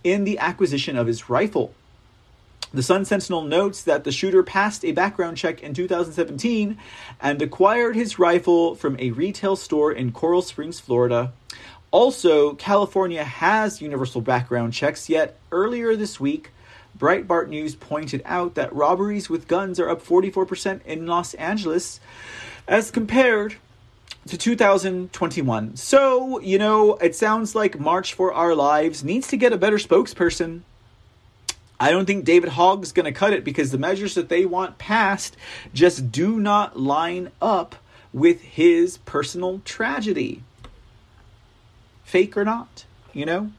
in the acquisition of his rifle. The Sun Sentinel notes that the shooter passed a background check in 2017 and acquired his rifle from a retail store in Coral Springs, Florida. Also, California has universal background checks, yet earlier this week, Breitbart News pointed out that robberies with guns are up 44% in Los Angeles as compared to 2021. So, you know, it sounds like March for Our Lives needs to get a better spokesperson. I don't think David Hogg's going to cut it because the measures that they want passed just do not line up with his personal tragedy fake or not, you know?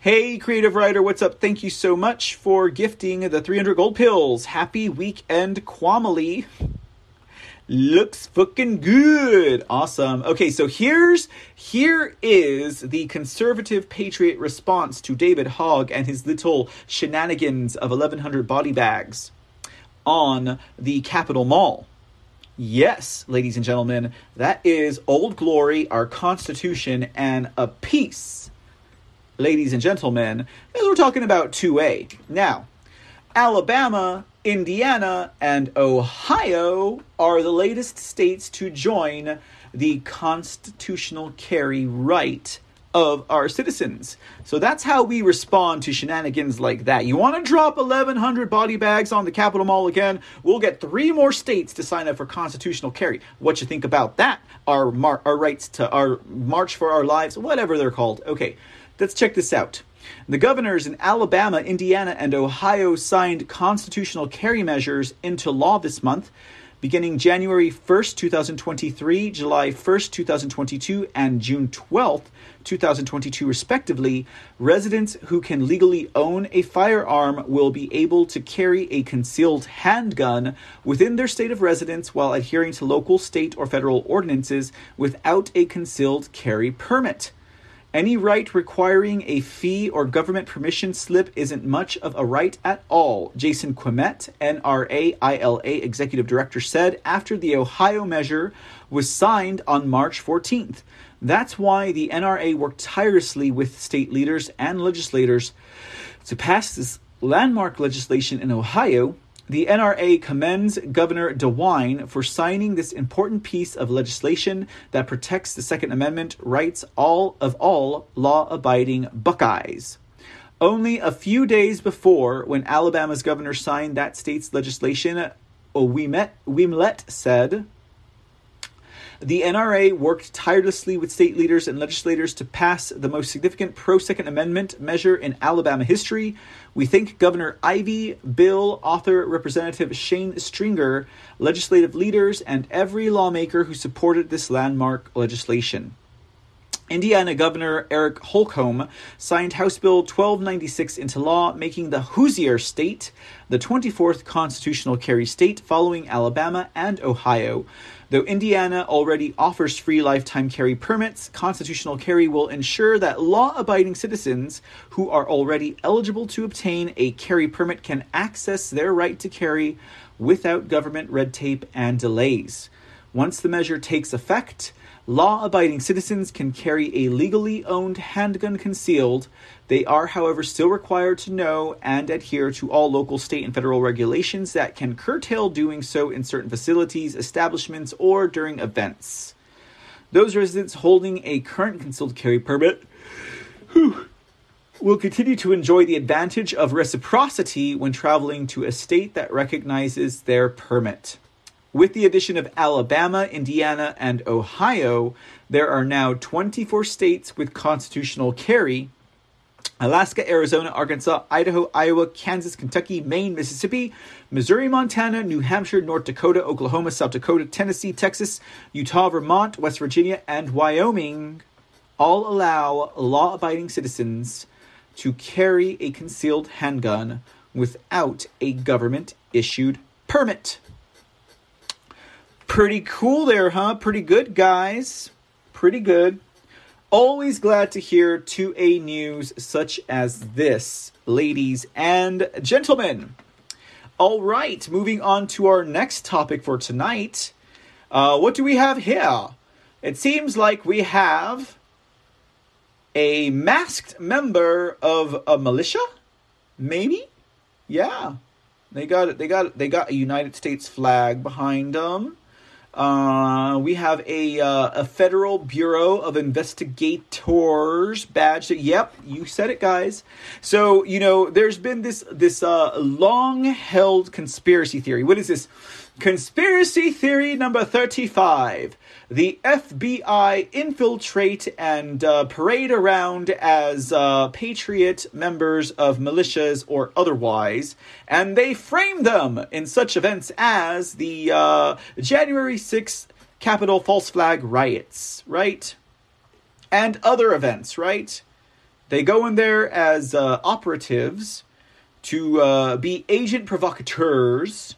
Hey, creative writer, what's up? Thank you so much for gifting the 300 gold pills. Happy weekend, Quamely. Looks fucking good. Awesome. Okay, so here's here is the conservative patriot response to David Hogg and his little shenanigans of 1100 body bags on the Capitol Mall. Yes, ladies and gentlemen, that is Old Glory, our Constitution, and a peace. Ladies and gentlemen, as we're talking about 2A. Now, Alabama, Indiana, and Ohio are the latest states to join the constitutional carry right of our citizens. So that's how we respond to shenanigans like that. You want to drop 1,100 body bags on the Capitol Mall again? We'll get three more states to sign up for constitutional carry. What you think about that? Our mar- our rights to our march for our lives, whatever they're called. Okay, let's check this out. The governors in Alabama, Indiana, and Ohio signed constitutional carry measures into law this month beginning January 1st, 2023, July 1st, 2022, and June 12th, 2022, respectively, residents who can legally own a firearm will be able to carry a concealed handgun within their state of residence while adhering to local, state, or federal ordinances without a concealed carry permit. Any right requiring a fee or government permission slip isn't much of a right at all, Jason Ouimet, NRA ILA Executive Director, said after the Ohio measure was signed on March 14th. That's why the NRA worked tirelessly with state leaders and legislators to pass this landmark legislation in Ohio the NRA commends Governor DeWine for signing this important piece of legislation that protects the Second Amendment rights all of all law-abiding Buckeyes. Only a few days before, when Alabama's governor signed that state's legislation, Ouimet said, the NRA worked tirelessly with state leaders and legislators to pass the most significant pro Second Amendment measure in Alabama history. We thank Governor Ivey, Bill, author Representative Shane Stringer, legislative leaders, and every lawmaker who supported this landmark legislation. Indiana Governor Eric Holcomb signed House Bill 1296 into law, making the Hoosier state the 24th constitutional carry state following Alabama and Ohio. Though Indiana already offers free lifetime carry permits, constitutional carry will ensure that law abiding citizens who are already eligible to obtain a carry permit can access their right to carry without government red tape and delays. Once the measure takes effect, Law abiding citizens can carry a legally owned handgun concealed. They are, however, still required to know and adhere to all local, state, and federal regulations that can curtail doing so in certain facilities, establishments, or during events. Those residents holding a current concealed carry permit whew, will continue to enjoy the advantage of reciprocity when traveling to a state that recognizes their permit. With the addition of Alabama, Indiana, and Ohio, there are now 24 states with constitutional carry. Alaska, Arizona, Arkansas, Idaho, Iowa, Kansas, Kentucky, Maine, Mississippi, Missouri, Montana, New Hampshire, North Dakota, Oklahoma, South Dakota, Tennessee, Texas, Utah, Vermont, West Virginia, and Wyoming all allow law abiding citizens to carry a concealed handgun without a government issued permit. Pretty cool there, huh? Pretty good, guys. Pretty good. Always glad to hear 2A news such as this, ladies and gentlemen. All right, moving on to our next topic for tonight. Uh, what do we have here? It seems like we have a masked member of a militia, maybe. Yeah, they got it. They got they got a United States flag behind them. Uh, we have a uh, a Federal Bureau of Investigators badge. Yep, you said it, guys. So you know, there's been this this uh, long held conspiracy theory. What is this? Conspiracy theory number thirty five the FBI infiltrate and uh, parade around as uh, patriot members of militias or otherwise, and they frame them in such events as the uh, January 6th Capitol false flag riots, right? And other events, right? They go in there as uh, operatives to uh, be agent provocateurs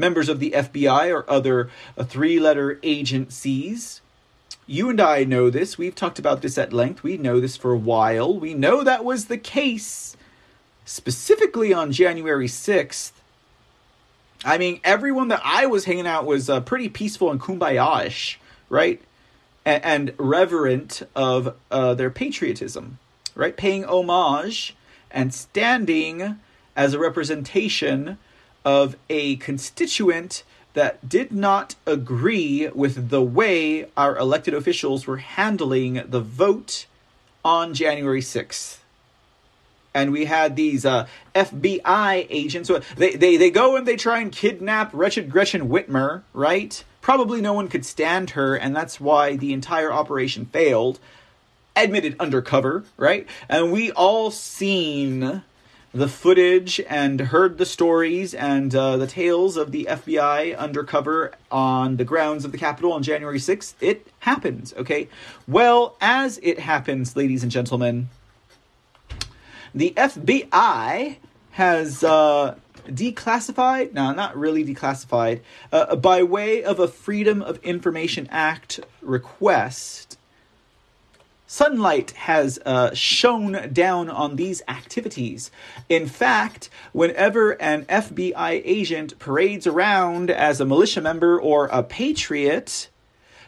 members of the FBI or other uh, three letter agencies. You and I know this. We've talked about this at length. We know this for a while. We know that was the case specifically on January 6th. I mean, everyone that I was hanging out was uh, pretty peaceful and kumbaya right? And, and, reverent of uh, their patriotism, right? Paying homage and standing as a representation of a constituent that did not agree with the way our elected officials were handling the vote on January 6th. And we had these uh, FBI agents. They, they, they go and they try and kidnap wretched Gretchen Whitmer, right? Probably no one could stand her, and that's why the entire operation failed. Admitted undercover, right? And we all seen the footage and heard the stories and uh, the tales of the FBI undercover on the grounds of the Capitol on January 6th, it happens, okay? Well, as it happens, ladies and gentlemen, the FBI has uh, declassified, no, not really declassified, uh, by way of a Freedom of Information Act request Sunlight has uh, shone down on these activities. In fact, whenever an FBI agent parades around as a militia member or a patriot,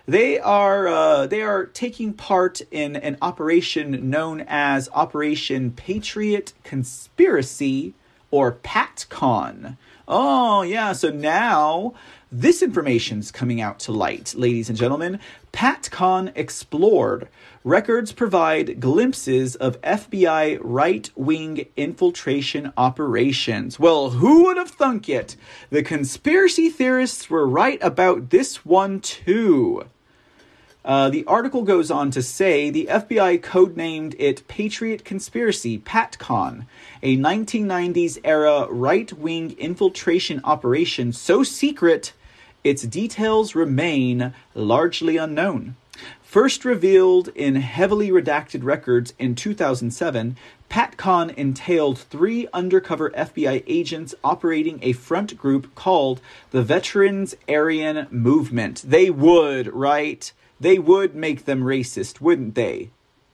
they are uh, they are taking part in an operation known as Operation Patriot Conspiracy or PatCon. Oh yeah, so now this information's coming out to light, ladies and gentlemen. PatCon explored records provide glimpses of FBI right wing infiltration operations. Well, who would have thunk it? The conspiracy theorists were right about this one, too. Uh, the article goes on to say the FBI codenamed it Patriot Conspiracy, PatCon, a 1990s era right wing infiltration operation so secret its details remain largely unknown. First revealed in heavily redacted records in 2007, PatCon entailed three undercover FBI agents operating a front group called the Veterans Aryan Movement. They would, right? They would make them racist, wouldn't they?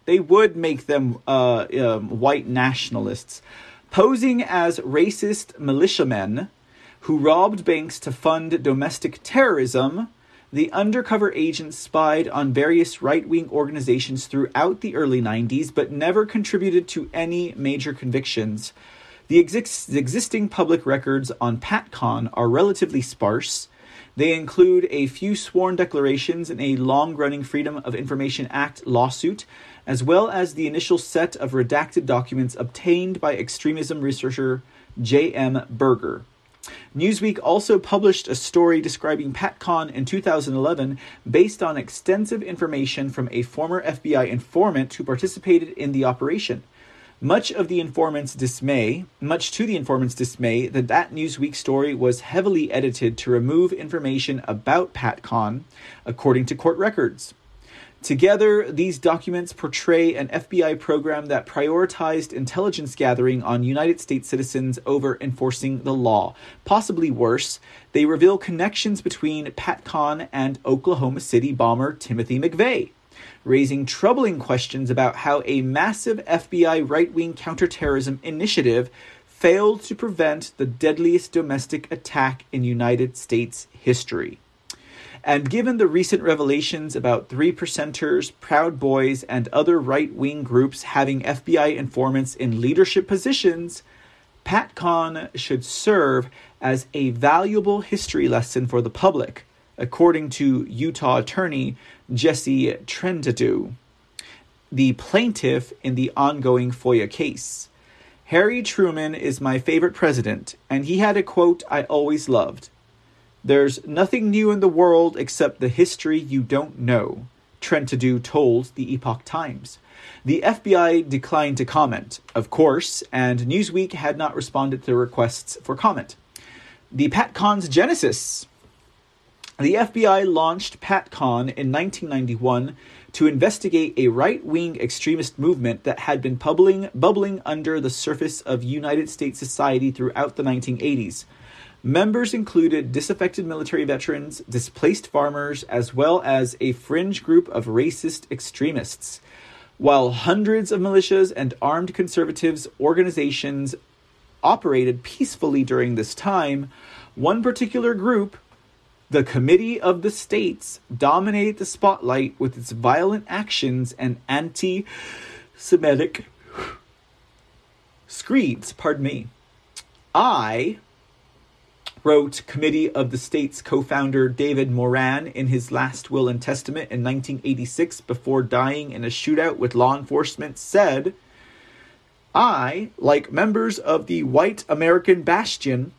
They would make them uh, um, white nationalists. Posing as racist militiamen who robbed banks to fund domestic terrorism, the undercover agents spied on various right wing organizations throughout the early 90s, but never contributed to any major convictions. The exis- existing public records on PatCon are relatively sparse. They include a few sworn declarations in a long running Freedom of Information Act lawsuit, as well as the initial set of redacted documents obtained by extremism researcher J.M. Berger. Newsweek also published a story describing PatCon in 2011 based on extensive information from a former FBI informant who participated in the operation. Much of the informant's dismay, much to the informant's dismay, that that Newsweek story was heavily edited to remove information about PatCon, according to court records. Together, these documents portray an FBI program that prioritized intelligence gathering on United States citizens over enforcing the law. Possibly worse, they reveal connections between Pat PatCon and Oklahoma City bomber Timothy McVeigh, raising troubling questions about how a massive FBI right wing counterterrorism initiative failed to prevent the deadliest domestic attack in United States history. And given the recent revelations about three percenters, Proud Boys, and other right wing groups having FBI informants in leadership positions, PatCon should serve as a valuable history lesson for the public, according to Utah attorney Jesse Trentadue, the plaintiff in the ongoing FOIA case. Harry Truman is my favorite president, and he had a quote I always loved. There's nothing new in the world except the history you don't know, Trentadue told the Epoch Times. The FBI declined to comment, of course, and Newsweek had not responded to requests for comment. The PatCon's genesis. The FBI launched PatCon in 1991 to investigate a right wing extremist movement that had been bubbling, bubbling under the surface of United States society throughout the 1980s. Members included disaffected military veterans, displaced farmers, as well as a fringe group of racist extremists. While hundreds of militias and armed conservatives organizations operated peacefully during this time, one particular group, the Committee of the States, dominated the spotlight with its violent actions and anti Semitic screeds. Pardon me. I wrote Committee of the States co founder David Moran in his last will and testament in 1986 before dying in a shootout with law enforcement said, I, like members of the white American bastion,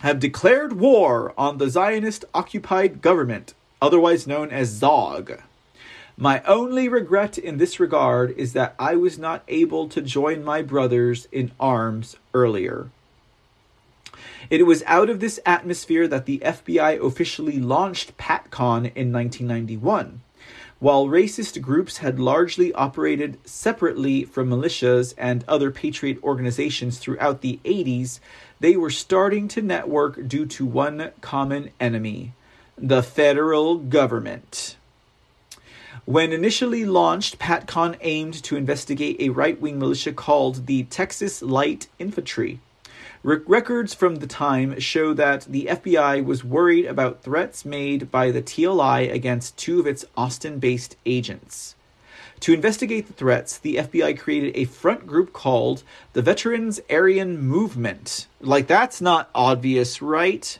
have declared war on the Zionist occupied government, otherwise known as ZOG. My only regret in this regard is that I was not able to join my brothers in arms earlier. It was out of this atmosphere that the FBI officially launched PatCon in 1991. While racist groups had largely operated separately from militias and other patriot organizations throughout the 80s, they were starting to network due to one common enemy the federal government. When initially launched, PatCon aimed to investigate a right wing militia called the Texas Light Infantry. Records from the time show that the FBI was worried about threats made by the TLI against two of its Austin based agents. To investigate the threats, the FBI created a front group called the Veterans Aryan Movement. Like, that's not obvious, right?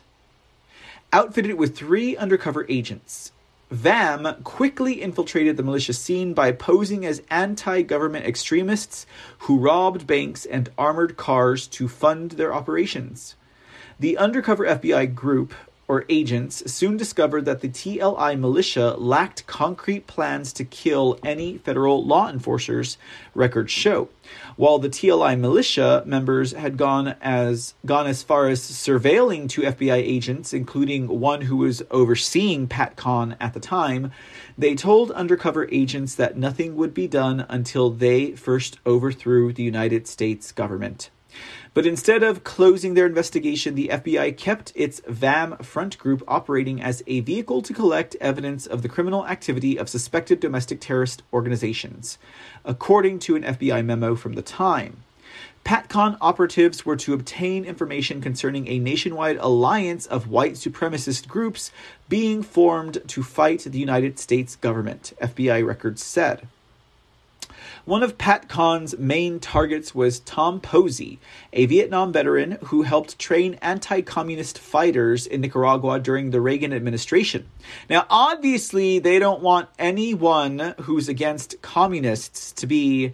Outfitted with three undercover agents. VAM quickly infiltrated the militia scene by posing as anti government extremists who robbed banks and armored cars to fund their operations. The undercover FBI group or agents soon discovered that the TLI militia lacked concrete plans to kill any federal law enforcers, records show. While the TLI militia members had gone as gone as far as surveilling two FBI agents, including one who was overseeing PatCon at the time, they told undercover agents that nothing would be done until they first overthrew the United States government. But instead of closing their investigation, the FBI kept its VAM front group operating as a vehicle to collect evidence of the criminal activity of suspected domestic terrorist organizations, according to an FBI memo from the time. PatCon operatives were to obtain information concerning a nationwide alliance of white supremacist groups being formed to fight the United States government, FBI records said. One of PatCon's main targets was Tom Posey, a Vietnam veteran who helped train anti communist fighters in Nicaragua during the Reagan administration. Now, obviously, they don't want anyone who's against communists to be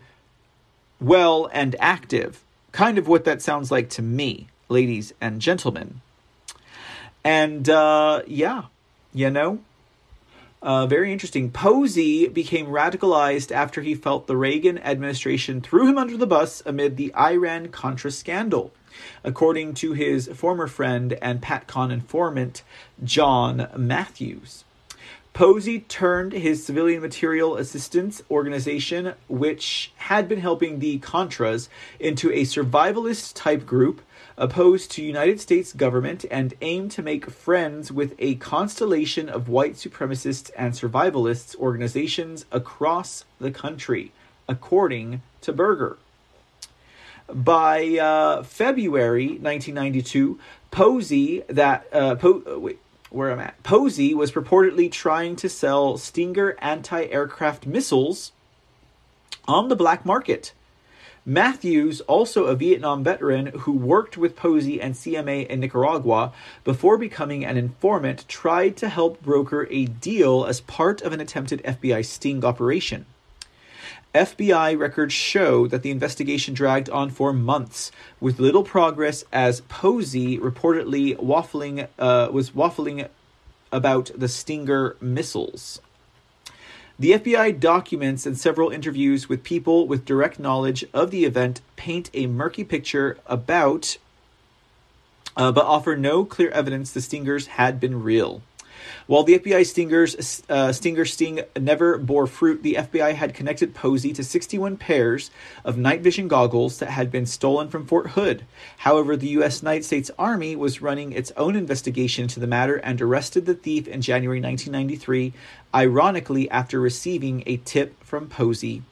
well and active. Kind of what that sounds like to me, ladies and gentlemen. And uh, yeah, you know, uh, very interesting. Posey became radicalized after he felt the Reagan administration threw him under the bus amid the Iran Contra scandal, according to his former friend and PatCon informant, John Matthews. Posey turned his civilian material assistance organization, which had been helping the Contras, into a survivalist type group opposed to United States government and aimed to make friends with a constellation of white supremacists and survivalists organizations across the country, according to Berger. By uh, February 1992, Posey that uh, po- uh, wait, where I'm at. Posey was purportedly trying to sell Stinger anti-aircraft missiles on the black market Matthews, also a Vietnam veteran who worked with Posey and CMA in Nicaragua before becoming an informant, tried to help broker a deal as part of an attempted FBI sting operation. FBI records show that the investigation dragged on for months, with little progress as Posey reportedly waffling uh, was waffling about the Stinger missiles. The FBI documents and several interviews with people with direct knowledge of the event paint a murky picture about, uh, but offer no clear evidence the stingers had been real. While the FBI stingers uh, stinger sting never bore fruit, the FBI had connected Posey to 61 pairs of night vision goggles that had been stolen from Fort Hood. However, the U.S. United States Army was running its own investigation into the matter and arrested the thief in January 1993, ironically after receiving a tip from Posey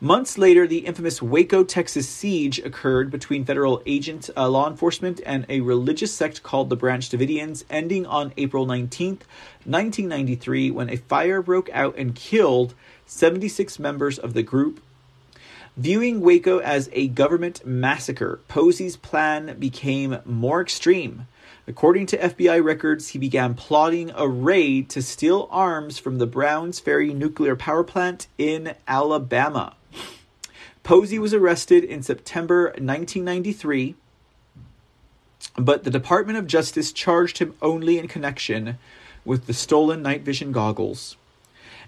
Months later, the infamous Waco, Texas siege occurred between federal agent uh, law enforcement and a religious sect called the Branch Davidians, ending on April 19, 1993, when a fire broke out and killed 76 members of the group. Viewing Waco as a government massacre, Posey's plan became more extreme. According to FBI records, he began plotting a raid to steal arms from the Browns Ferry nuclear power plant in Alabama. Posey was arrested in September 1993, but the Department of Justice charged him only in connection with the stolen night vision goggles.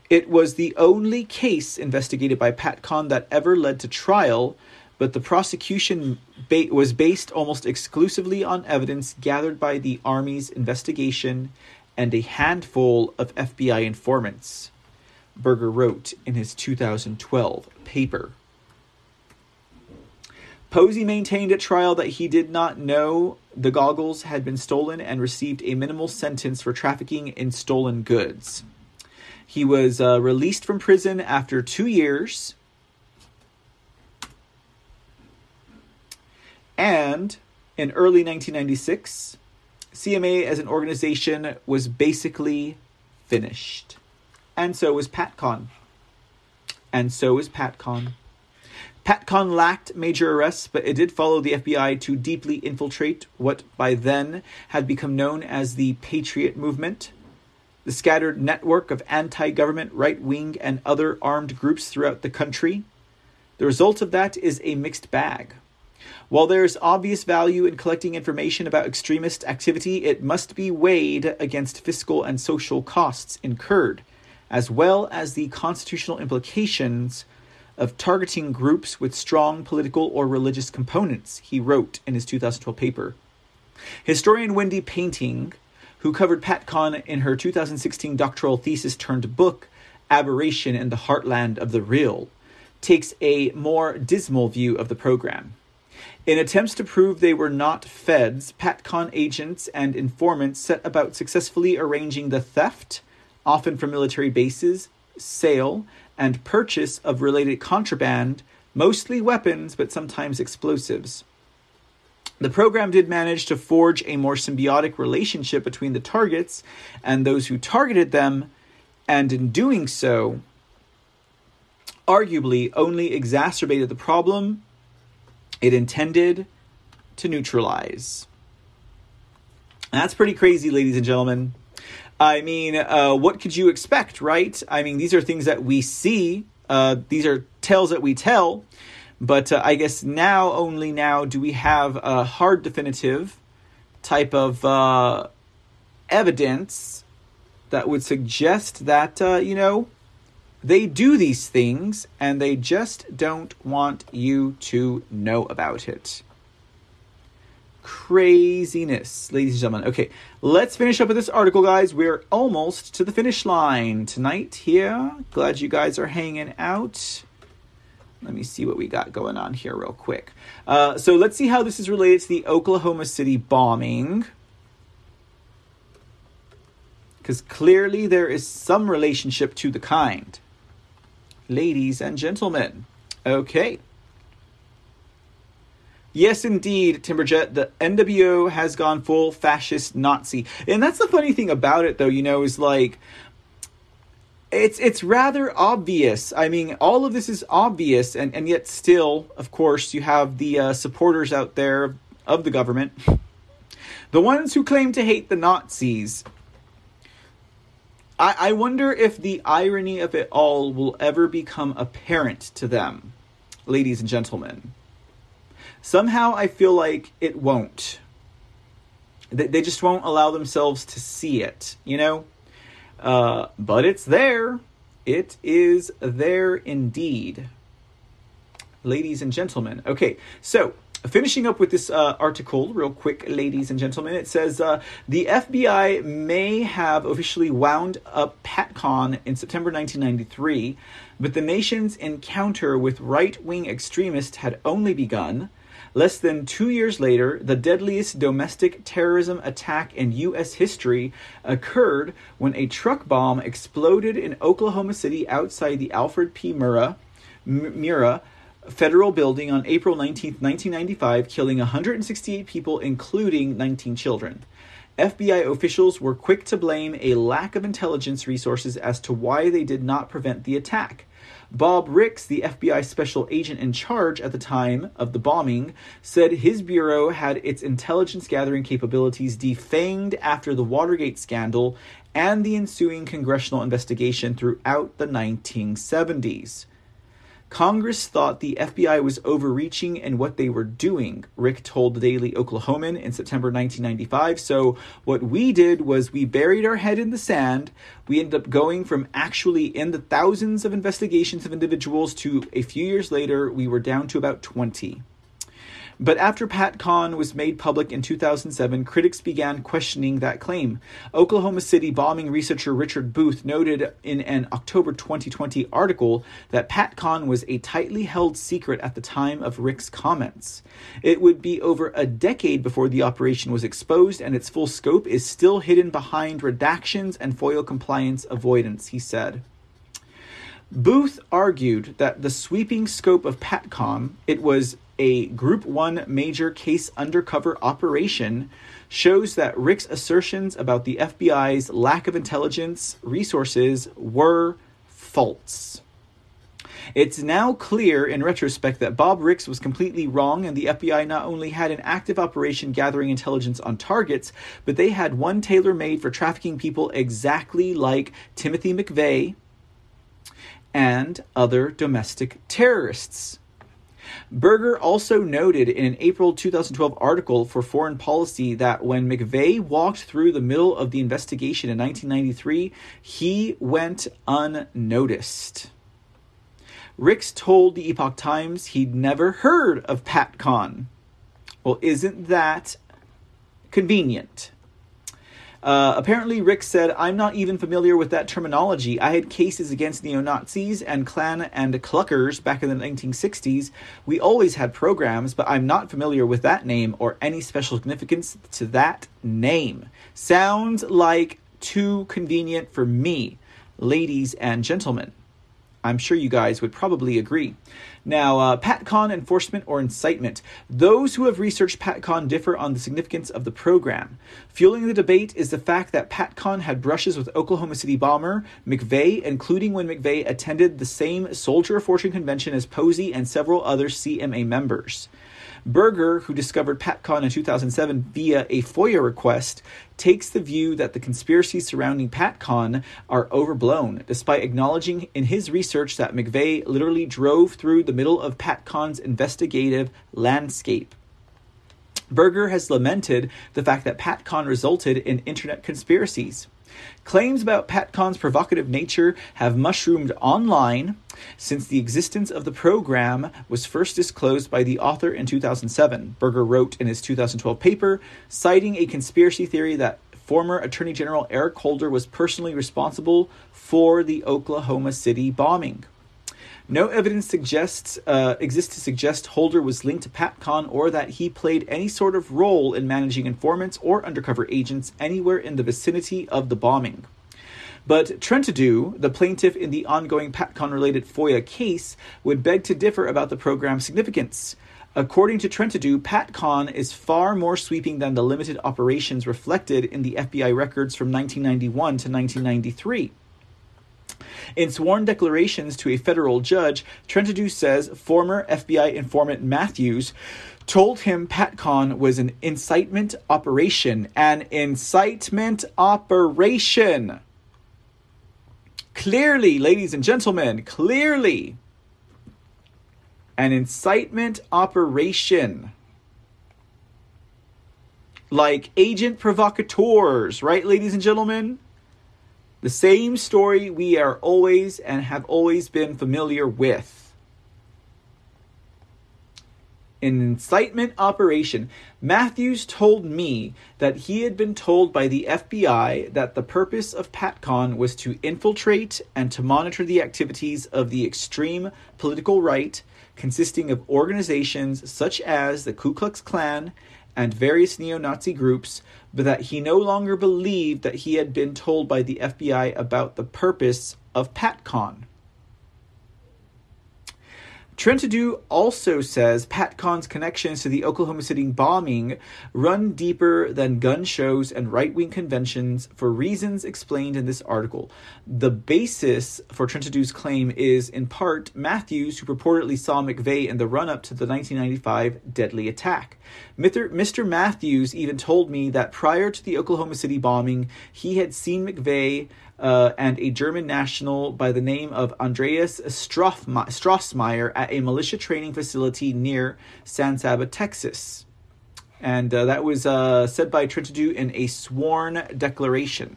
It was the only case investigated by PatCon that ever led to trial but the prosecution ba- was based almost exclusively on evidence gathered by the Army's investigation and a handful of FBI informants, Berger wrote in his 2012 paper. Posey maintained at trial that he did not know the goggles had been stolen and received a minimal sentence for trafficking in stolen goods. He was uh, released from prison after two years And in early 1996, CMA as an organization was basically finished. And so was PatCon. And so was PatCon. PatCon lacked major arrests, but it did follow the FBI to deeply infiltrate what by then had become known as the Patriot Movement, the scattered network of anti government, right wing, and other armed groups throughout the country. The result of that is a mixed bag. While there is obvious value in collecting information about extremist activity, it must be weighed against fiscal and social costs incurred, as well as the constitutional implications of targeting groups with strong political or religious components, he wrote in his 2012 paper. Historian Wendy Painting, who covered PatCon in her 2016 doctoral thesis turned book, Aberration in the Heartland of the Real, takes a more dismal view of the program. In attempts to prove they were not feds, PatCon agents and informants set about successfully arranging the theft, often from military bases, sale, and purchase of related contraband, mostly weapons, but sometimes explosives. The program did manage to forge a more symbiotic relationship between the targets and those who targeted them, and in doing so, arguably only exacerbated the problem it intended to neutralize. That's pretty crazy, ladies and gentlemen. I mean, uh, what could you expect, right? I mean, these are things that we see, uh, these are tales that we tell, but uh, I guess now, only now, do we have a hard definitive type of uh, evidence that would suggest that, uh, you know, they do these things and they just don't want you to know about it. Craziness, ladies and gentlemen. Okay, let's finish up with this article, guys. We're almost to the finish line tonight here. Glad you guys are hanging out. Let me see what we got going on here, real quick. Uh, so let's see how this is related to the Oklahoma City bombing because clearly there is some relationship to the kind ladies and gentlemen. Okay. Yes, indeed, Timberjet. The NWO has gone full fascist Nazi, and that's the funny thing about it, though. You know, is like it's it's rather obvious. I mean, all of this is obvious, and and yet still, of course, you have the uh, supporters out there of the government, (laughs) the ones who claim to hate the Nazis, I, I wonder if the irony of it all will ever become apparent to them, ladies and gentlemen. Somehow I feel like it won't. They, they just won't allow themselves to see it, you know? Uh, but it's there. It is there indeed. Ladies and gentlemen. Okay, so finishing up with this uh, article, real quick, ladies and gentlemen, it says uh, the FBI may have officially wound up PatCon in September 1993, but the nation's encounter with right wing extremists had only begun. Less than two years later, the deadliest domestic terrorism attack in U.S. history occurred when a truck bomb exploded in Oklahoma City outside the Alfred P. Murrah, Murrah federal building on April 19, 1995, killing 168 people, including 19 children. FBI officials were quick to blame a lack of intelligence resources as to why they did not prevent the attack. Bob Ricks, the FBI special agent in charge at the time of the bombing, said his bureau had its intelligence gathering capabilities defanged after the Watergate scandal and the ensuing congressional investigation throughout the 1970s. Congress thought the FBI was overreaching in what they were doing, Rick told the Daily Oklahoman in September 1995. So, what we did was we buried our head in the sand. We ended up going from actually in the thousands of investigations of individuals to a few years later, we were down to about 20. But after PatCon was made public in 2007, critics began questioning that claim. Oklahoma City bombing researcher Richard Booth noted in an October 2020 article that PatCon was a tightly held secret at the time of Rick's comments. It would be over a decade before the operation was exposed, and its full scope is still hidden behind redactions and FOIA compliance avoidance, he said. Booth argued that the sweeping scope of PatCon, it was a Group 1 major case undercover operation shows that Rick's assertions about the FBI's lack of intelligence resources were false. It's now clear in retrospect that Bob Ricks was completely wrong, and the FBI not only had an active operation gathering intelligence on targets, but they had one tailor made for trafficking people exactly like Timothy McVeigh and other domestic terrorists. Berger also noted in an April 2012 article for Foreign Policy that when McVeigh walked through the middle of the investigation in 1993, he went unnoticed. Ricks told the Epoch Times he'd never heard of Pat PatCon. Well, isn't that convenient? Uh, apparently, Rick said, I'm not even familiar with that terminology. I had cases against neo Nazis and Klan and Cluckers back in the 1960s. We always had programs, but I'm not familiar with that name or any special significance to that name. Sounds like too convenient for me, ladies and gentlemen. I'm sure you guys would probably agree. Now, uh, PatCon enforcement or incitement. Those who have researched PatCon differ on the significance of the program. Fueling the debate is the fact that PatCon had brushes with Oklahoma City bomber McVeigh, including when McVeigh attended the same Soldier of Fortune convention as Posey and several other CMA members. Berger, who discovered PatCon in 2007 via a FOIA request, takes the view that the conspiracies surrounding PatCon are overblown, despite acknowledging in his research that McVeigh literally drove through the middle of PatCon's investigative landscape. Berger has lamented the fact that PatCon resulted in internet conspiracies. Claims about PatCon's provocative nature have mushroomed online since the existence of the program was first disclosed by the author in 2007. Berger wrote in his 2012 paper, citing a conspiracy theory that former Attorney General Eric Holder was personally responsible for the Oklahoma City bombing. No evidence suggests uh, exists to suggest Holder was linked to PatCon or that he played any sort of role in managing informants or undercover agents anywhere in the vicinity of the bombing. But Trentadue, the plaintiff in the ongoing PatCon related FOIA case, would beg to differ about the program's significance. According to Trentadue, PatCon is far more sweeping than the limited operations reflected in the FBI records from 1991 to 1993. In sworn declarations to a federal judge, Trentadue says former FBI informant Matthews told him PatCon was an incitement operation. An incitement operation. Clearly, ladies and gentlemen, clearly an incitement operation. Like agent provocateurs, right, ladies and gentlemen? The same story we are always and have always been familiar with. An incitement operation. Matthews told me that he had been told by the FBI that the purpose of PatCon was to infiltrate and to monitor the activities of the extreme political right, consisting of organizations such as the Ku Klux Klan and various neo Nazi groups, but that he no longer believed that he had been told by the FBI about the purpose of PatCon. Trentadue also says Pat PatCon's connections to the Oklahoma City bombing run deeper than gun shows and right wing conventions for reasons explained in this article. The basis for Trentadue's claim is, in part, Matthews, who purportedly saw McVeigh in the run up to the 1995 deadly attack. Mr. Matthews even told me that prior to the Oklahoma City bombing, he had seen McVeigh uh, and a German national by the name of Andreas Strassmeir at a militia training facility near San Saba, Texas. And uh, that was uh, said by Trentadue in a sworn declaration.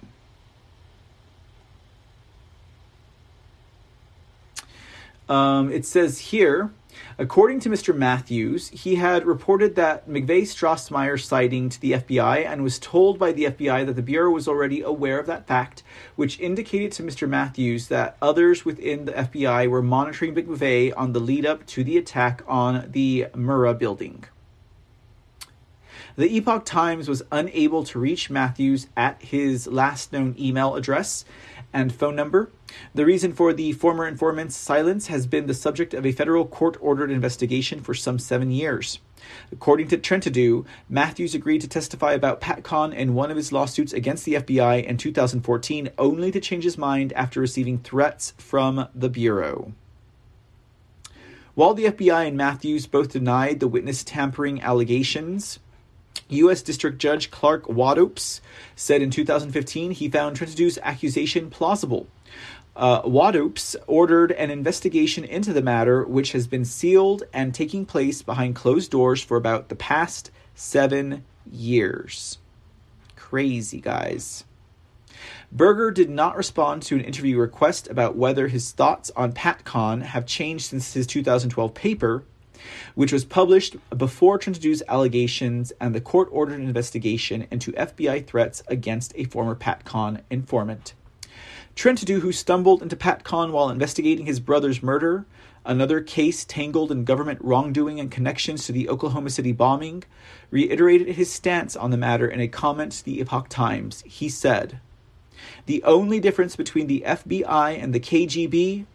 Um, it says here According to Mr. Matthews, he had reported that McVeigh Strassmeir sighting to the FBI and was told by the FBI that the Bureau was already aware of that fact, which indicated to Mr. Matthews that others within the FBI were monitoring McVeigh on the lead up to the attack on the Murrah building. The Epoch Times was unable to reach Matthews at his last known email address and phone number. The reason for the former informant's silence has been the subject of a federal court ordered investigation for some seven years. According to Trentadue, Matthews agreed to testify about PatCon in one of his lawsuits against the FBI in 2014, only to change his mind after receiving threats from the Bureau. While the FBI and Matthews both denied the witness tampering allegations, U.S. District Judge Clark Waddoups said in 2015 he found Trentadue's accusation plausible. Uh, Waddoups ordered an investigation into the matter, which has been sealed and taking place behind closed doors for about the past seven years. Crazy, guys. Berger did not respond to an interview request about whether his thoughts on PatCon have changed since his 2012 paper, which was published before Trentadue's allegations and the court ordered an investigation into FBI threats against a former PatCon informant. Trentadue, who stumbled into PatCon while investigating his brother's murder, another case tangled in government wrongdoing and connections to the Oklahoma City bombing, reiterated his stance on the matter in a comment to the Epoch Times. He said, The only difference between the FBI and the KGB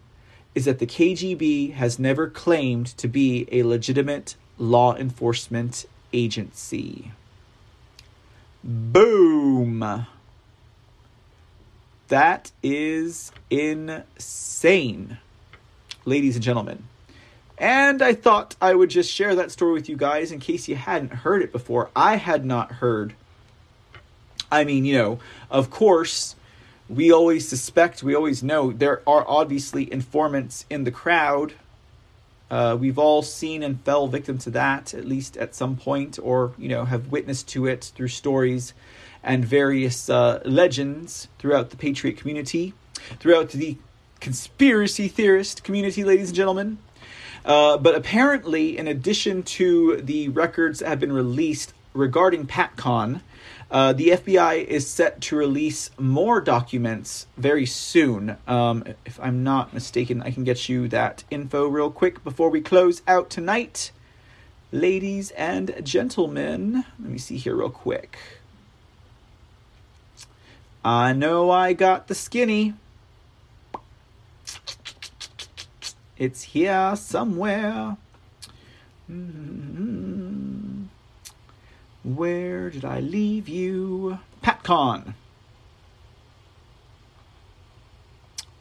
is that the KGB has never claimed to be a legitimate law enforcement agency. Boom. That is insane, ladies and gentlemen. And I thought I would just share that story with you guys in case you hadn't heard it before. I had not heard. I mean, you know, of course, we always suspect, we always know there are obviously informants in the crowd. Uh, we've all seen and fell victim to that, at least at some point, or, you know, have witnessed to it through stories and various uh, legends throughout the Patriot community, throughout the conspiracy theorist community, ladies and gentlemen. Uh, but apparently, in addition to the records that have been released regarding PatCon, uh, the FBI is set to release more documents very soon. Um, if I'm not mistaken, I can get you that info real quick before we close out tonight. Ladies and gentlemen, let me see here real quick. I know I got the skinny. It's here somewhere. Mm-hmm. Where did I leave you? PatCon.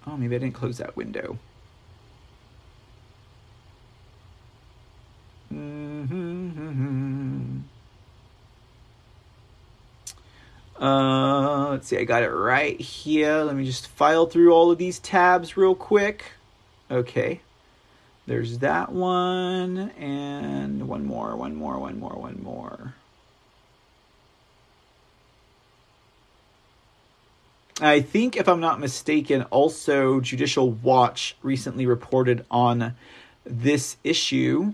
Oh, maybe I didn't close that window. Mm-hmm. Uh, let's see, I got it right here. Let me just file through all of these tabs real quick. Okay. There's that one, and one more, one more, one more, one more. I think, if I'm not mistaken, also Judicial Watch recently reported on this issue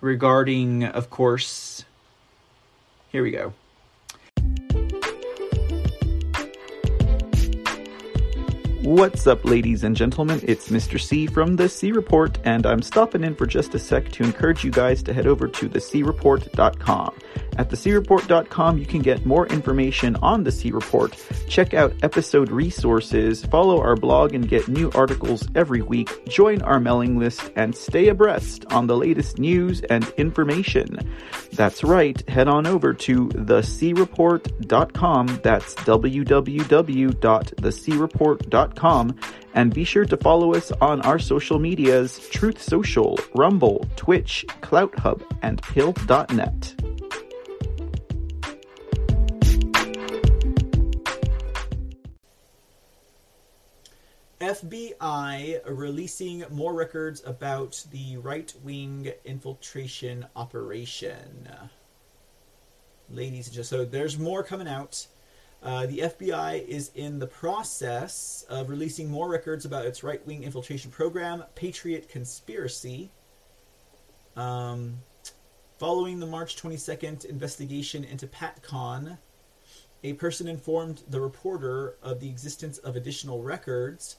regarding, of course, here we go. What's up, ladies and gentlemen? It's Mr. C from The C Report, and I'm stopping in for just a sec to encourage you guys to head over to thecreport.com. At thecreport.com, you can get more information on the C Report, check out episode resources, follow our blog and get new articles every week, join our mailing list, and stay abreast on the latest news and information. That's right, head on over to thecreport.com. That's www.thecreport.com and be sure to follow us on our social medias Truth Social, Rumble, Twitch, CloutHub, and Pilled.net. FBI releasing more records about the right wing infiltration operation. Ladies and gentlemen, so there's more coming out. Uh, the FBI is in the process of releasing more records about its right wing infiltration program, Patriot Conspiracy. Um, following the March 22nd investigation into PatCon, a person informed the reporter of the existence of additional records.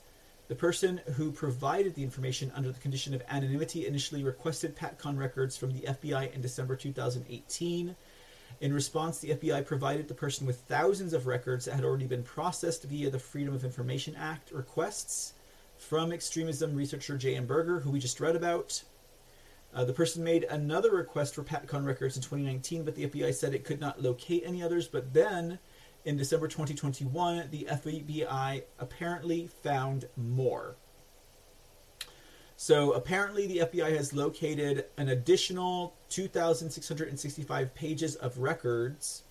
The person who provided the information under the condition of anonymity initially requested PatCon records from the FBI in December 2018. In response, the FBI provided the person with thousands of records that had already been processed via the Freedom of Information Act requests from extremism researcher J.M. Berger, who we just read about. Uh, the person made another request for PatCon records in 2019, but the FBI said it could not locate any others. But then, in December 2021, the FBI apparently found more. So apparently, the FBI has located an additional 2,665 pages of records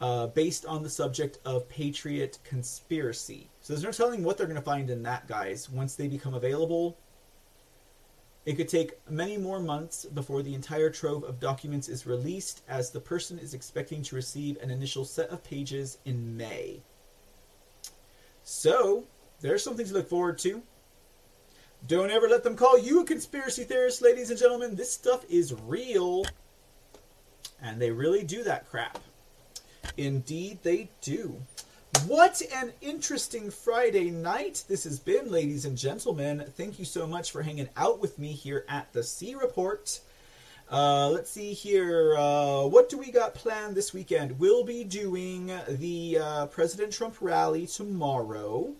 uh, based on the subject of Patriot conspiracy. So there's no telling what they're going to find in that, guys, once they become available. It could take many more months before the entire trove of documents is released, as the person is expecting to receive an initial set of pages in May. So, there's something to look forward to. Don't ever let them call you a conspiracy theorist, ladies and gentlemen. This stuff is real. And they really do that crap. Indeed, they do. What an interesting Friday night this has been, ladies and gentlemen. Thank you so much for hanging out with me here at the C Report. Uh, let's see here. Uh, what do we got planned this weekend? We'll be doing the uh, President Trump rally tomorrow.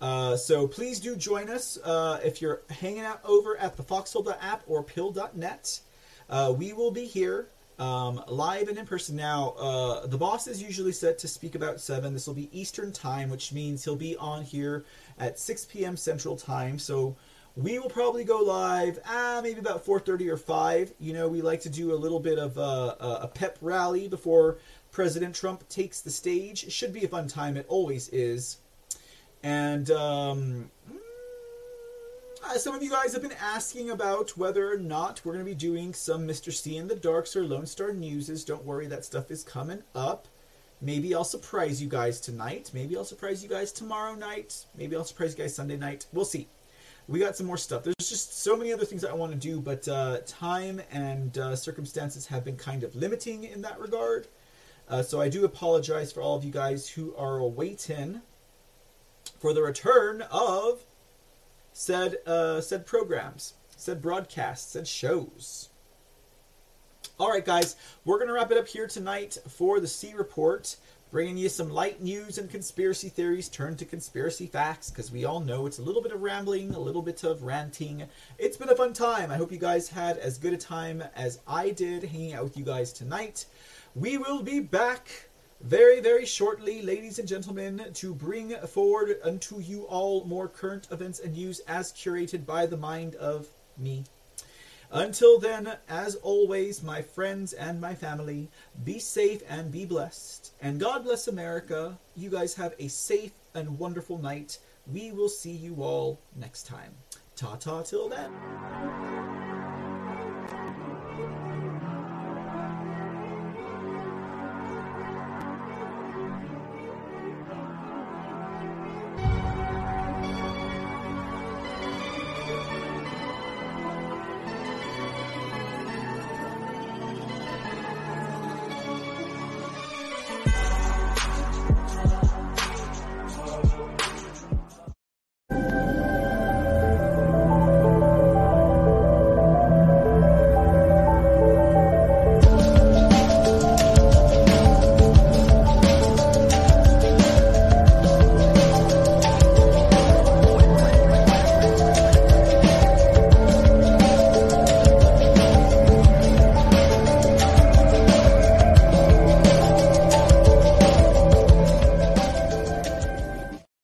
Uh, so please do join us uh, if you're hanging out over at the Foxhole app or Pilled.net. Uh, we will be here um, live and in person. Now, uh, the boss is usually set to speak about 7. This will be Eastern Time, which means he'll be on here at 6 p.m. Central Time. So we will probably go live ah, maybe about 4.30 or 5. You know, we like to do a little bit of a, a pep rally before President Trump takes the stage. It should be a fun time. It always is. And um, uh, some of you guys have been asking about whether or not we're going to be doing some Mr. C in the Darks or Lone Star Newses. Don't worry, that stuff is coming up. Maybe I'll surprise you guys tonight. Maybe I'll surprise you guys tomorrow night. Maybe I'll surprise you guys Sunday night. We'll see. We got some more stuff. There's just so many other things I want to do, but uh, time and uh, circumstances have been kind of limiting in that regard. Uh, so I do apologize for all of you guys who are waiting for the return of said uh, said programs, said broadcasts, said shows. All right, guys, we're gonna wrap it up here tonight for the C report, bringing you some light news and conspiracy theories turned to conspiracy facts, because we all know it's a little bit of rambling, a little bit of ranting. It's been a fun time. I hope you guys had as good a time as I did hanging out with you guys tonight. We will be back very, very shortly, ladies and gentlemen, to bring forward unto you all more current events and news as curated by the mind of me. Until then, as always, my friends and my family, be safe and be blessed. And God bless America. You guys have a safe and wonderful night. We will see you all next time. Ta ta till then.